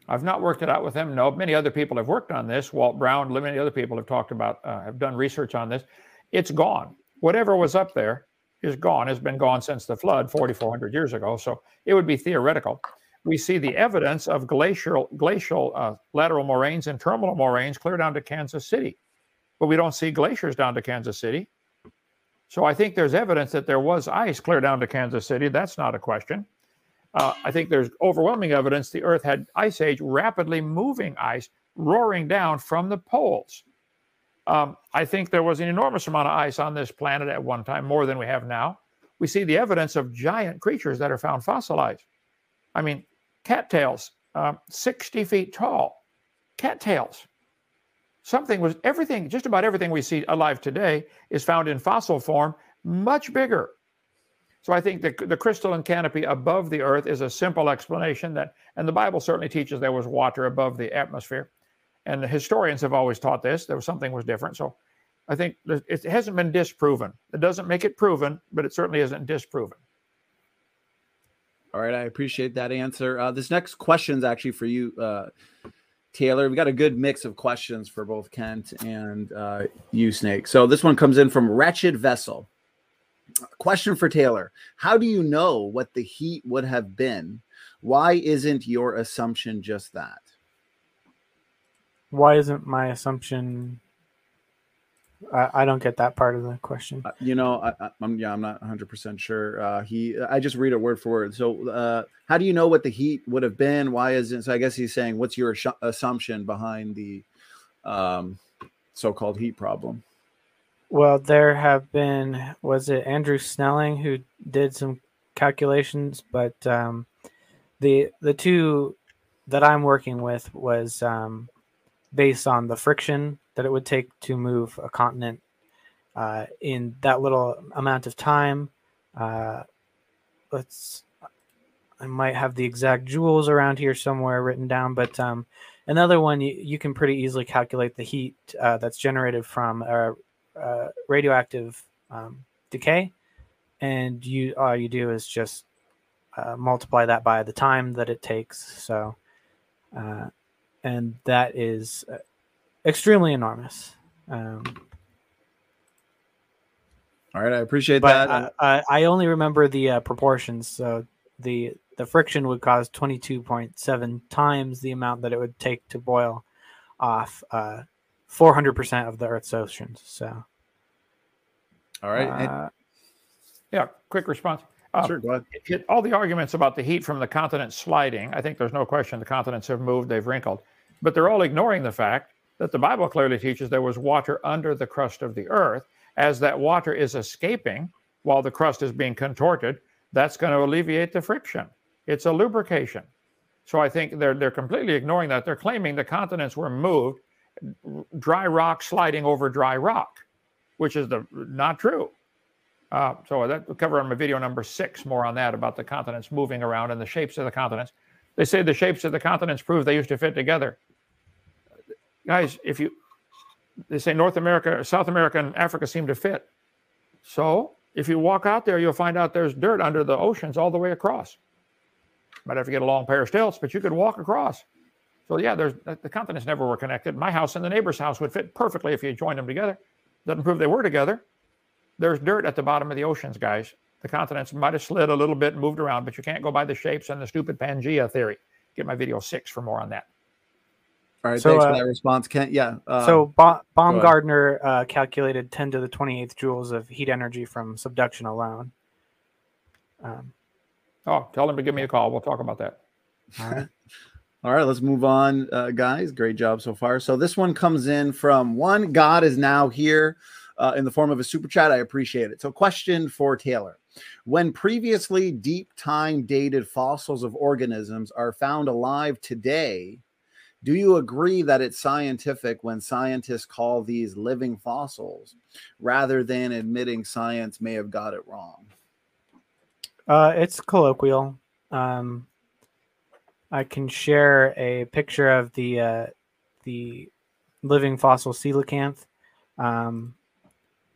I've not worked it out with them. No, many other people have worked on this. Walt Brown, many other people have talked about, uh, have done research on this. It's gone. Whatever was up there is gone. Has been gone since the flood, 4,400 years ago. So it would be theoretical. We see the evidence of glacial, glacial uh, lateral moraines and terminal moraines clear down to Kansas City, but we don't see glaciers down to Kansas City. So I think there's evidence that there was ice clear down to Kansas City. That's not a question. Uh, I think there's overwhelming evidence the Earth had ice age, rapidly moving ice roaring down from the poles. Um, I think there was an enormous amount of ice on this planet at one time, more than we have now. We see the evidence of giant creatures that are found fossilized. I mean, cattails, uh, 60 feet tall, cattails. Something was everything, just about everything we see alive today is found in fossil form, much bigger. So I think the, the crystalline canopy above the earth is a simple explanation that, and the Bible certainly teaches there was water above the atmosphere. And the historians have always taught this, there was something was different. So I think it hasn't been disproven. It doesn't make it proven, but it certainly isn't disproven. All right, I appreciate that answer. Uh, this next question is actually for you, uh, Taylor. We got a good mix of questions for both Kent and uh, you, Snake. So this one comes in from Wretched Vessel. Question for Taylor: How do you know what the heat would have been? Why isn't your assumption just that? Why isn't my assumption? I, I don't get that part of the question. Uh, you know, I, I'm yeah, I'm not 100 percent sure. Uh, he, I just read it word for word. So, uh, how do you know what the heat would have been? Why isn't? So, I guess he's saying, what's your assu- assumption behind the um, so-called heat problem? Well, there have been, was it Andrew Snelling who did some calculations, but um, the the two that I'm working with was um, based on the friction that it would take to move a continent uh, in that little amount of time. Uh, let's, I might have the exact joules around here somewhere written down, but um, another one you, you can pretty easily calculate the heat uh, that's generated from a uh, radioactive um, decay, and you all you do is just uh, multiply that by the time that it takes. So, uh, and that is uh, extremely enormous. Um, All right, I appreciate but that. I, I, I only remember the uh, proportions. So the the friction would cause twenty two point seven times the amount that it would take to boil off uh, four hundred percent of the Earth's oceans. So. All right, and- Uh, Yeah, quick response. Uh, sure, go ahead. it, all the arguments about the heat from the continent sliding, I think there's no question the continents have moved, they've wrinkled, but they're all ignoring the fact that the Bible clearly teaches there was water under the crust of the earth. As that water is escaping while the crust is being contorted, that's going to alleviate the friction. It's a lubrication. So I think they're they're completely ignoring that. They're claiming the continents were moved, dry rock sliding over dry rock, which is the not true. Uh, so that we'll cover on my video number six more on that about the continents moving around and the shapes of the continents. They say the shapes of the continents prove they used to fit together. Guys, if you they say North America, South America, and Africa seem to fit. So if you walk out there, you'll find out there's dirt under the oceans all the way across. Might have to get a long pair of stilts, but you could walk across. So yeah, there's the continents never were connected. My house and the neighbor's house would fit perfectly if you joined them together. Doesn't prove they were together. There's dirt at the bottom of the oceans, guys. The continents might have slid a little bit and moved around, but you can't go by the shapes and the stupid Pangea theory. Get my video six for more on that. All right, so, thanks uh, for that response, Kent. Yeah. Uh, so ba- Baumgardner uh, calculated 10 to the 28th joules of heat energy from subduction alone. Um, oh, tell him to give me a call. We'll talk about that. All right. All right, let's move on, uh, guys. Great job so far. So this one comes in from one God is now here uh, in the form of a super chat. I appreciate it. So, question for Taylor: When previously deep time dated fossils of organisms are found alive today, do you agree that it's scientific when scientists call these living fossils, rather than admitting science may have got it wrong? Uh, it's colloquial. Um, I can share a picture of the uh, the living fossil coelacanth. Um,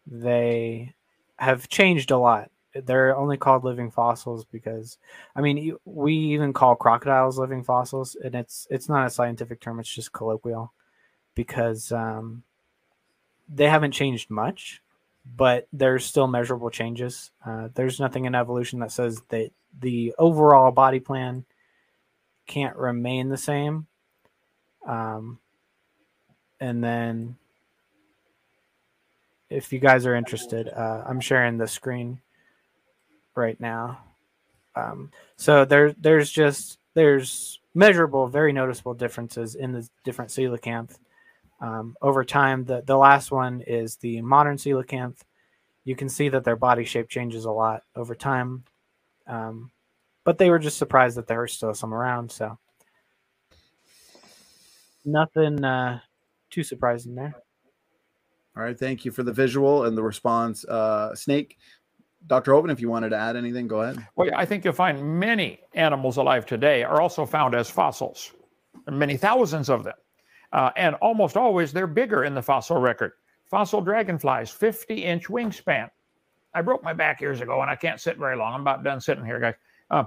they have changed a lot. They're only called living fossils because, I mean, we even call crocodiles living fossils, and it's it's not a scientific term; it's just colloquial, because um, they haven't changed much, but there's still measurable changes. Uh, there's nothing in evolution that says that the overall body plan can't remain the same. Um, and then, if you guys are interested, uh, I'm sharing the screen right now. Um, so there, there's just there's measurable, very noticeable differences in the different coelacanth um, over time. The the last one is the modern coelacanth. You can see that their body shape changes a lot over time. Um, but they were just surprised that there were still some around. So nothing uh, too surprising there. All right, thank you for the visual and the response, uh, Snake. Dr. Hovind, if you wanted to add anything, go ahead. Well, I think you'll find many animals alive today are also found as fossils, many thousands of them. Uh, and almost always they're bigger in the fossil record. Fossil dragonflies, 50 inch wingspan. I broke my back years ago and I can't sit very long. I'm about done sitting here, guys. Uh,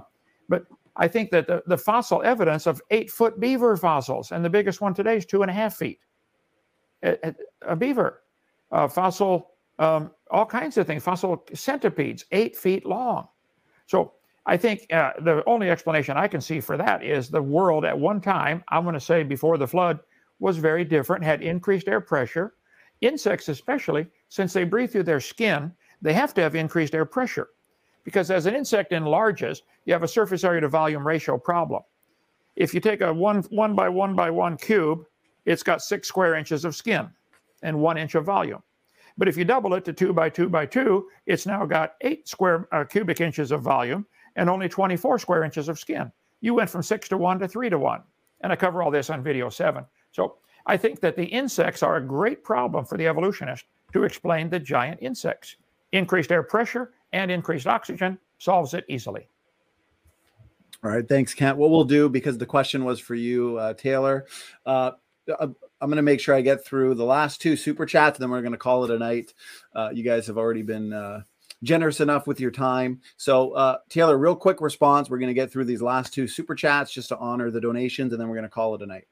but I think that the, the fossil evidence of eight foot beaver fossils, and the biggest one today is two and a half feet. A, a, beaver, a fossil, um, all kinds of things, fossil centipedes, eight feet long. So I think uh, the only explanation I can see for that is the world at one time, I'm going to say before the flood, was very different, had increased air pressure. Insects, especially, since they breathe through their skin, they have to have increased air pressure because as an insect enlarges, you have a surface area to volume ratio problem. If you take a one, one by one by one cube, it's got six square inches of skin and one inch of volume. But if you double it to two by two by two, it's now got eight square uh, cubic inches of volume and only 24 square inches of skin. You went from six to one to three to one. And I cover all this on video seven. So I think that the insects are a great problem for the evolutionist to explain the giant insects. Increased air pressure and increased oxygen solves it easily. All right, thanks, Kent. What we'll do because the question was for you, uh, Taylor. Uh, uh I'm going to make sure I get through the last two super chats, and then we're going to call it a night. Uh, you guys have already been uh, generous enough with your time. So, uh, Taylor, real quick response. We're going to get through these last two super chats just to honor the donations, and then we're going to call it a night.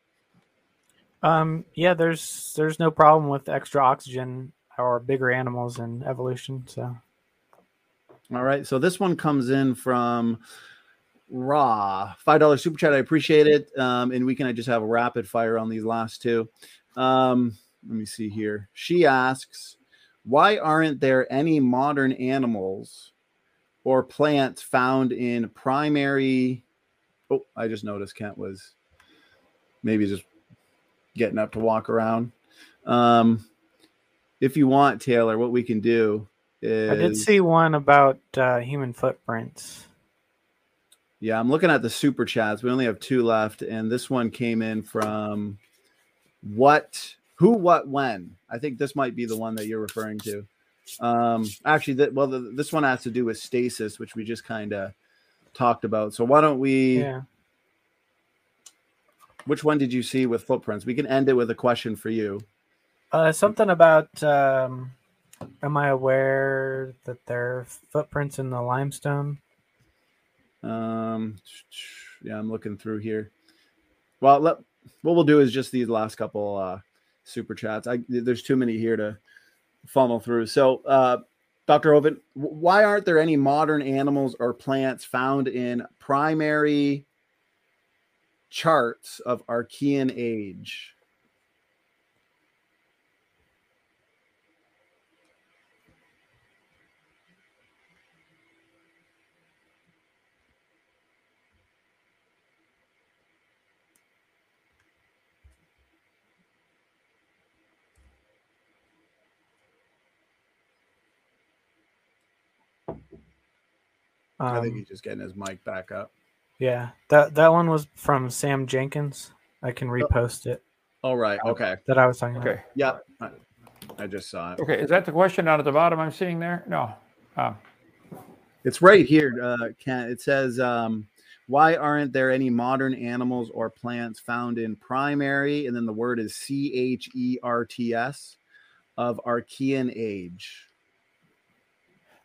Um, yeah, there's there's no problem with extra oxygen or bigger animals in evolution. So all right. So this one comes in from Raw. $5 super chat. I appreciate it. Um, and we can I just have a rapid fire on these last two. Um, let me see here. She asks, why aren't there any modern animals or plants found in primary? Oh, I just noticed Kent was maybe just getting up to walk around. Um, if you want, Taylor, what we can do is, I did see one about uh, human footprints. Yeah, I'm looking at the super chats. We only have two left, and this one came in from what, who, what, when. I think this might be the one that you're referring to. Um, actually, that well, the, this one has to do with stasis, which we just kind of talked about. So why don't we? Yeah. Which one did you see with footprints? We can end it with a question for you. Uh, something about um, Am I aware that there are footprints in the limestone? Um, Yeah, I'm looking through here. Well, let, what we'll do is just these last couple uh, super chats. I there's too many here to funnel through. So, uh, Dr. Hovind, why aren't there any modern animals or plants found in primary cherts of Archean age? I think Um, he's just getting his mic back up. yeah, that that one was from Sam Jenkins. I can repost it. All right. Okay. That I was talking about. Okay. Yeah. I, I just saw it. Okay. Is that the question down at the bottom I'm seeing there? No. Uh, It's right here. Uh, Ken. It says, um, "Why aren't there any modern animals or plants found in primary?" And then the word is C H E R T S of Archean age.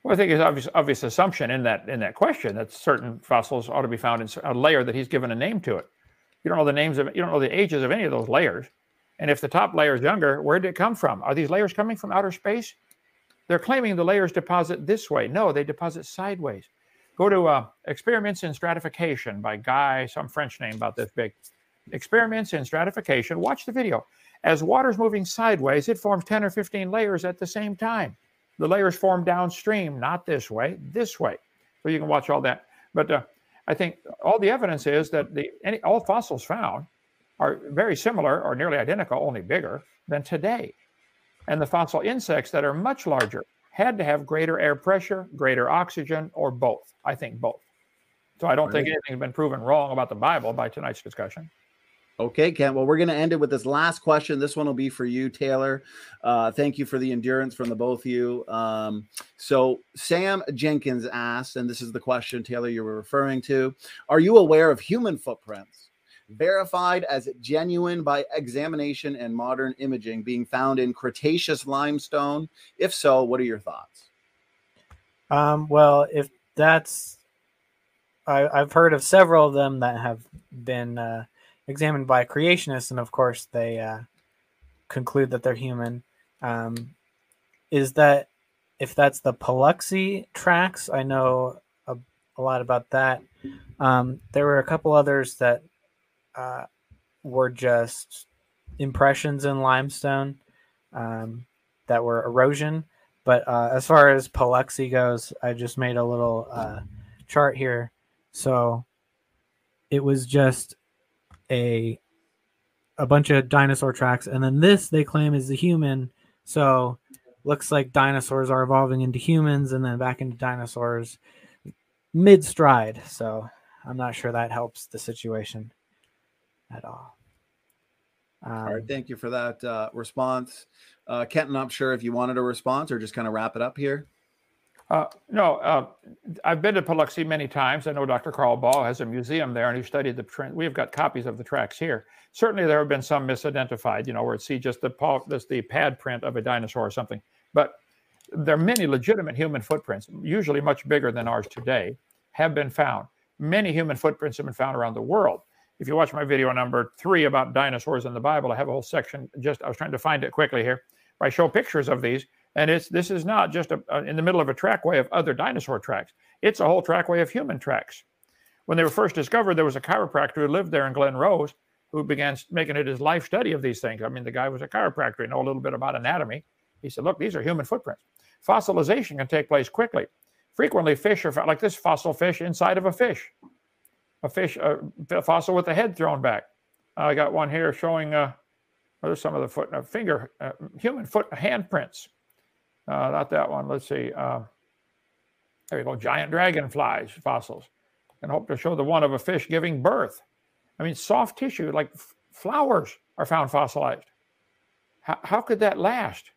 Well, I think it's obvious, obvious assumption in that in that question that certain fossils ought to be found in a layer that he's given a name to it. You don't know the names of you don't know the ages of any of those layers, and if the top layer is younger, where did it come from? Are these layers coming from outer space? They're claiming the layers deposit this way. No, they deposit sideways. Go to uh, Experiments in Stratification by Guy, some French name about this big. Experiments in Stratification. Watch the video. As water's moving sideways, it forms 10 or 15 layers at the same time. The layers form downstream, not this way, this way. So you can watch all that. But uh, I think all the evidence is that the any, all fossils found are very similar or nearly identical, only bigger than today. And the fossil insects that are much larger had to have greater air pressure, greater oxygen, or both. I think both. So I don't think anything's been proven wrong about the Bible by tonight's discussion. Okay, Ken. Well, we're going to end it with this last question. This one will be for you, Taylor. Uh, thank you for the endurance from the both of you. Um, so, Sam Jenkins asked, and this is the question, Taylor, you were referring to Are you aware of human footprints verified as genuine by examination and modern imaging being found in Cretaceous limestone? If so, what are your thoughts? Um, well, if that's, I, I've heard of several of them that have been uh, examined by creationists, and of course they uh, conclude that they're human. Um, is that if that's the Paluxy tracks? I know a, a lot about that. Um, there were a couple others that uh, were just impressions in limestone um, that were erosion. But uh, as far as Paluxy goes, I just made a little uh, chart here. So it was just a a bunch of dinosaur tracks, and then this they claim is the human. So looks like dinosaurs are evolving into humans and then back into dinosaurs mid stride. So I'm not sure that helps the situation at all. Um, All right. Thank you for that uh, response. Uh, Kenton, I'm sure if you wanted a response or just kind of wrap it up here. Uh, no, uh, I've been to Paluxy many times. I know Dr. Carl Baugh has a museum there, and he studied the. We've got copies of the tracks here. Certainly, there have been some misidentified, you know, where it see just the paw, just the pad print of a dinosaur or something. But there are many legitimate human footprints, usually much bigger than ours today, have been found. Many human footprints have been found around the world. If you watch my video number three about dinosaurs in the Bible, I have a whole section. Just I was trying to find it quickly here. I show pictures of these, and it's this is not just a, a- in the middle of a trackway of other dinosaur tracks. It's a whole trackway of human tracks. When they were first discovered, there was a chiropractor who lived there in Glen Rose who began making it his life study of these things. I mean, the guy was a chiropractor, he know a little bit about anatomy. He said, "Look, these are human footprints. Fossilization can take place quickly. Frequently, fish are fo- like this fossil fish inside of a fish, a fish, a fossil with the head thrown back. I got one here showing uh, are some of the foot, uh, finger, uh, human foot handprints. Uh, not that one. Let's see. Uh, there you go. Giant dragonflies fossils. And hope to show the one of a fish giving birth. I mean, soft tissue like f- flowers are found fossilized. How, how could that last?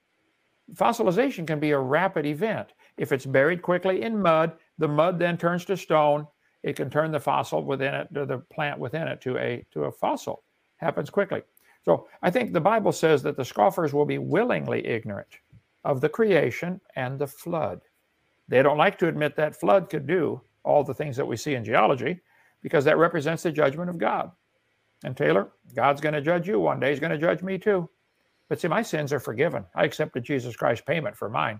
Fossilization can be a rapid event. If it's buried quickly in mud, the mud then turns to stone. It can turn the fossil within it, or the plant within it, to a to a fossil. Happens quickly. So I think the Bible says that the scoffers will be willingly ignorant of the creation and the flood. They don't like to admit that flood could do all the things that we see in geology, because that represents the judgment of God. And Taylor, God's going to judge you one day. He's going to judge me too. But see, my sins are forgiven. I accepted Jesus Christ's payment for mine.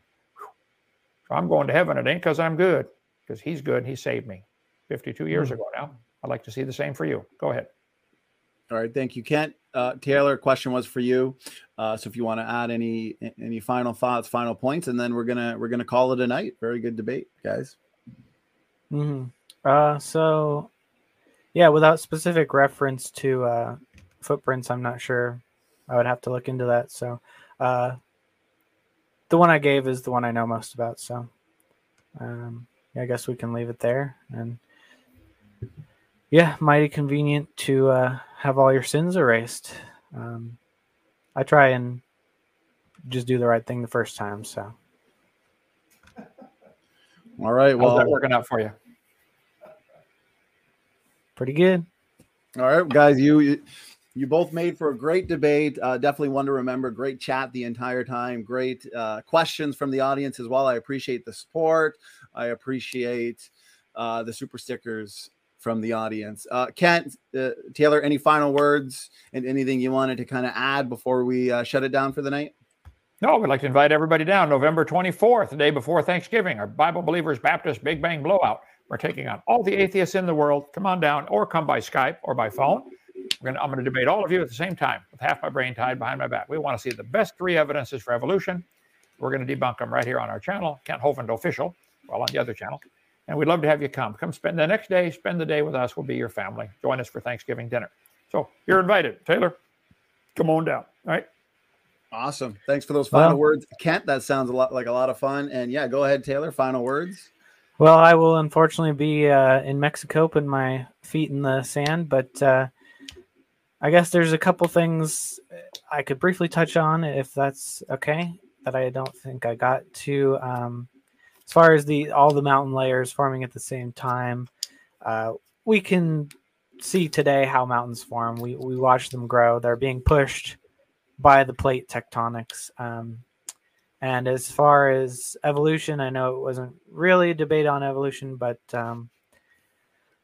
So I'm going to heaven. It ain't because I'm good, because He's good. He saved me 52 years mm-hmm. ago now. I'd like to see the same for you. Go ahead. All right, thank you, Kent. Uh, Taylor, question was for you. Uh, so if you want to add any any final thoughts, final points, and then we're gonna we're gonna call it a night. Very good debate, guys. Mm-hmm. Uh. So, yeah, without specific reference to uh, footprints, I'm not sure. I would have to look into that. So, uh, the one I gave is the one I know most about. So, um, yeah, I guess we can leave it there. And yeah, mighty convenient to uh, have all your sins erased. Um, I try and just do the right thing the first time. So, all right. Well, How's that working out for you? Pretty good. All right, guys. You you, you both made for a great debate. Uh, definitely one to remember. Great chat the entire time. Great uh, questions from the audience as well. I appreciate the support. I appreciate uh, the super stickers from the audience. Uh, Kent, uh, Taylor, any final words and anything you wanted to kind of add before we uh, shut it down for the night? No, we'd like to invite everybody down November 24th, the day before Thanksgiving, our Bible Believers Baptist Big Bang Blowout. We're taking on all the atheists in the world. Come on down or come by Skype or by phone. Gonna, I'm going to debate all of you at the same time with half my brain tied behind my back. We want to see the best three evidences for evolution. We're going to debunk them right here on our channel, Kent Hovind Official, well, on the other channel. And we'd love to have you come. Come spend the next day, spend the day with us. We'll be your family. Join us for Thanksgiving dinner. So you're invited. Taylor, come on down. All right. Awesome. Thanks for those final well, words. Kent, that sounds a lot like a lot of fun. And yeah, go ahead, Taylor. Final words. Well, I will unfortunately be uh, in Mexico putting my feet in the sand, but uh, I guess there's a couple things I could briefly touch on if that's okay that I don't think I got to. Um, as far as the all the mountain layers forming at the same time, uh, we can see today how mountains form. We we watch them grow. They're being pushed by the plate tectonics. Um, and as far as evolution, I know it wasn't really a debate on evolution, but um,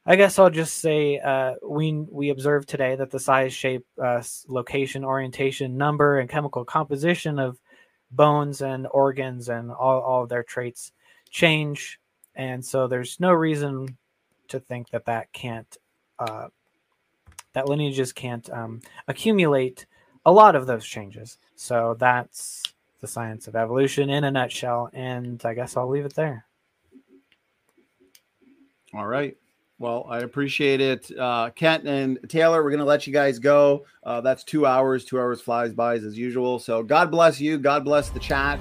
I guess I'll just say uh, we we observed today that the size, shape, uh, location, orientation, number, and chemical composition of bones and organs and all, all of their traits change, and so there's no reason to think that that can't uh, that lineages can't um, accumulate a lot of those changes. So that's the science of evolution in a nutshell, and I guess I'll leave it there. All right. Well, I appreciate it. Uh, Kent and Taylor, we're going to let you guys go. Uh, that's two hours. Two hours flies by as usual. So God bless you. God bless the chat.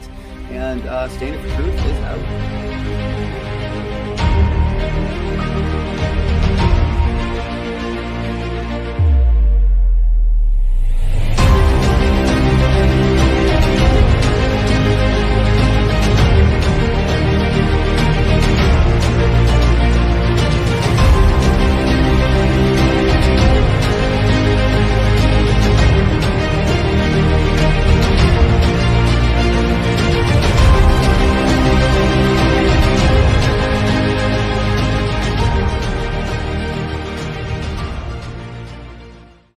And uh, Standing for Truth is out.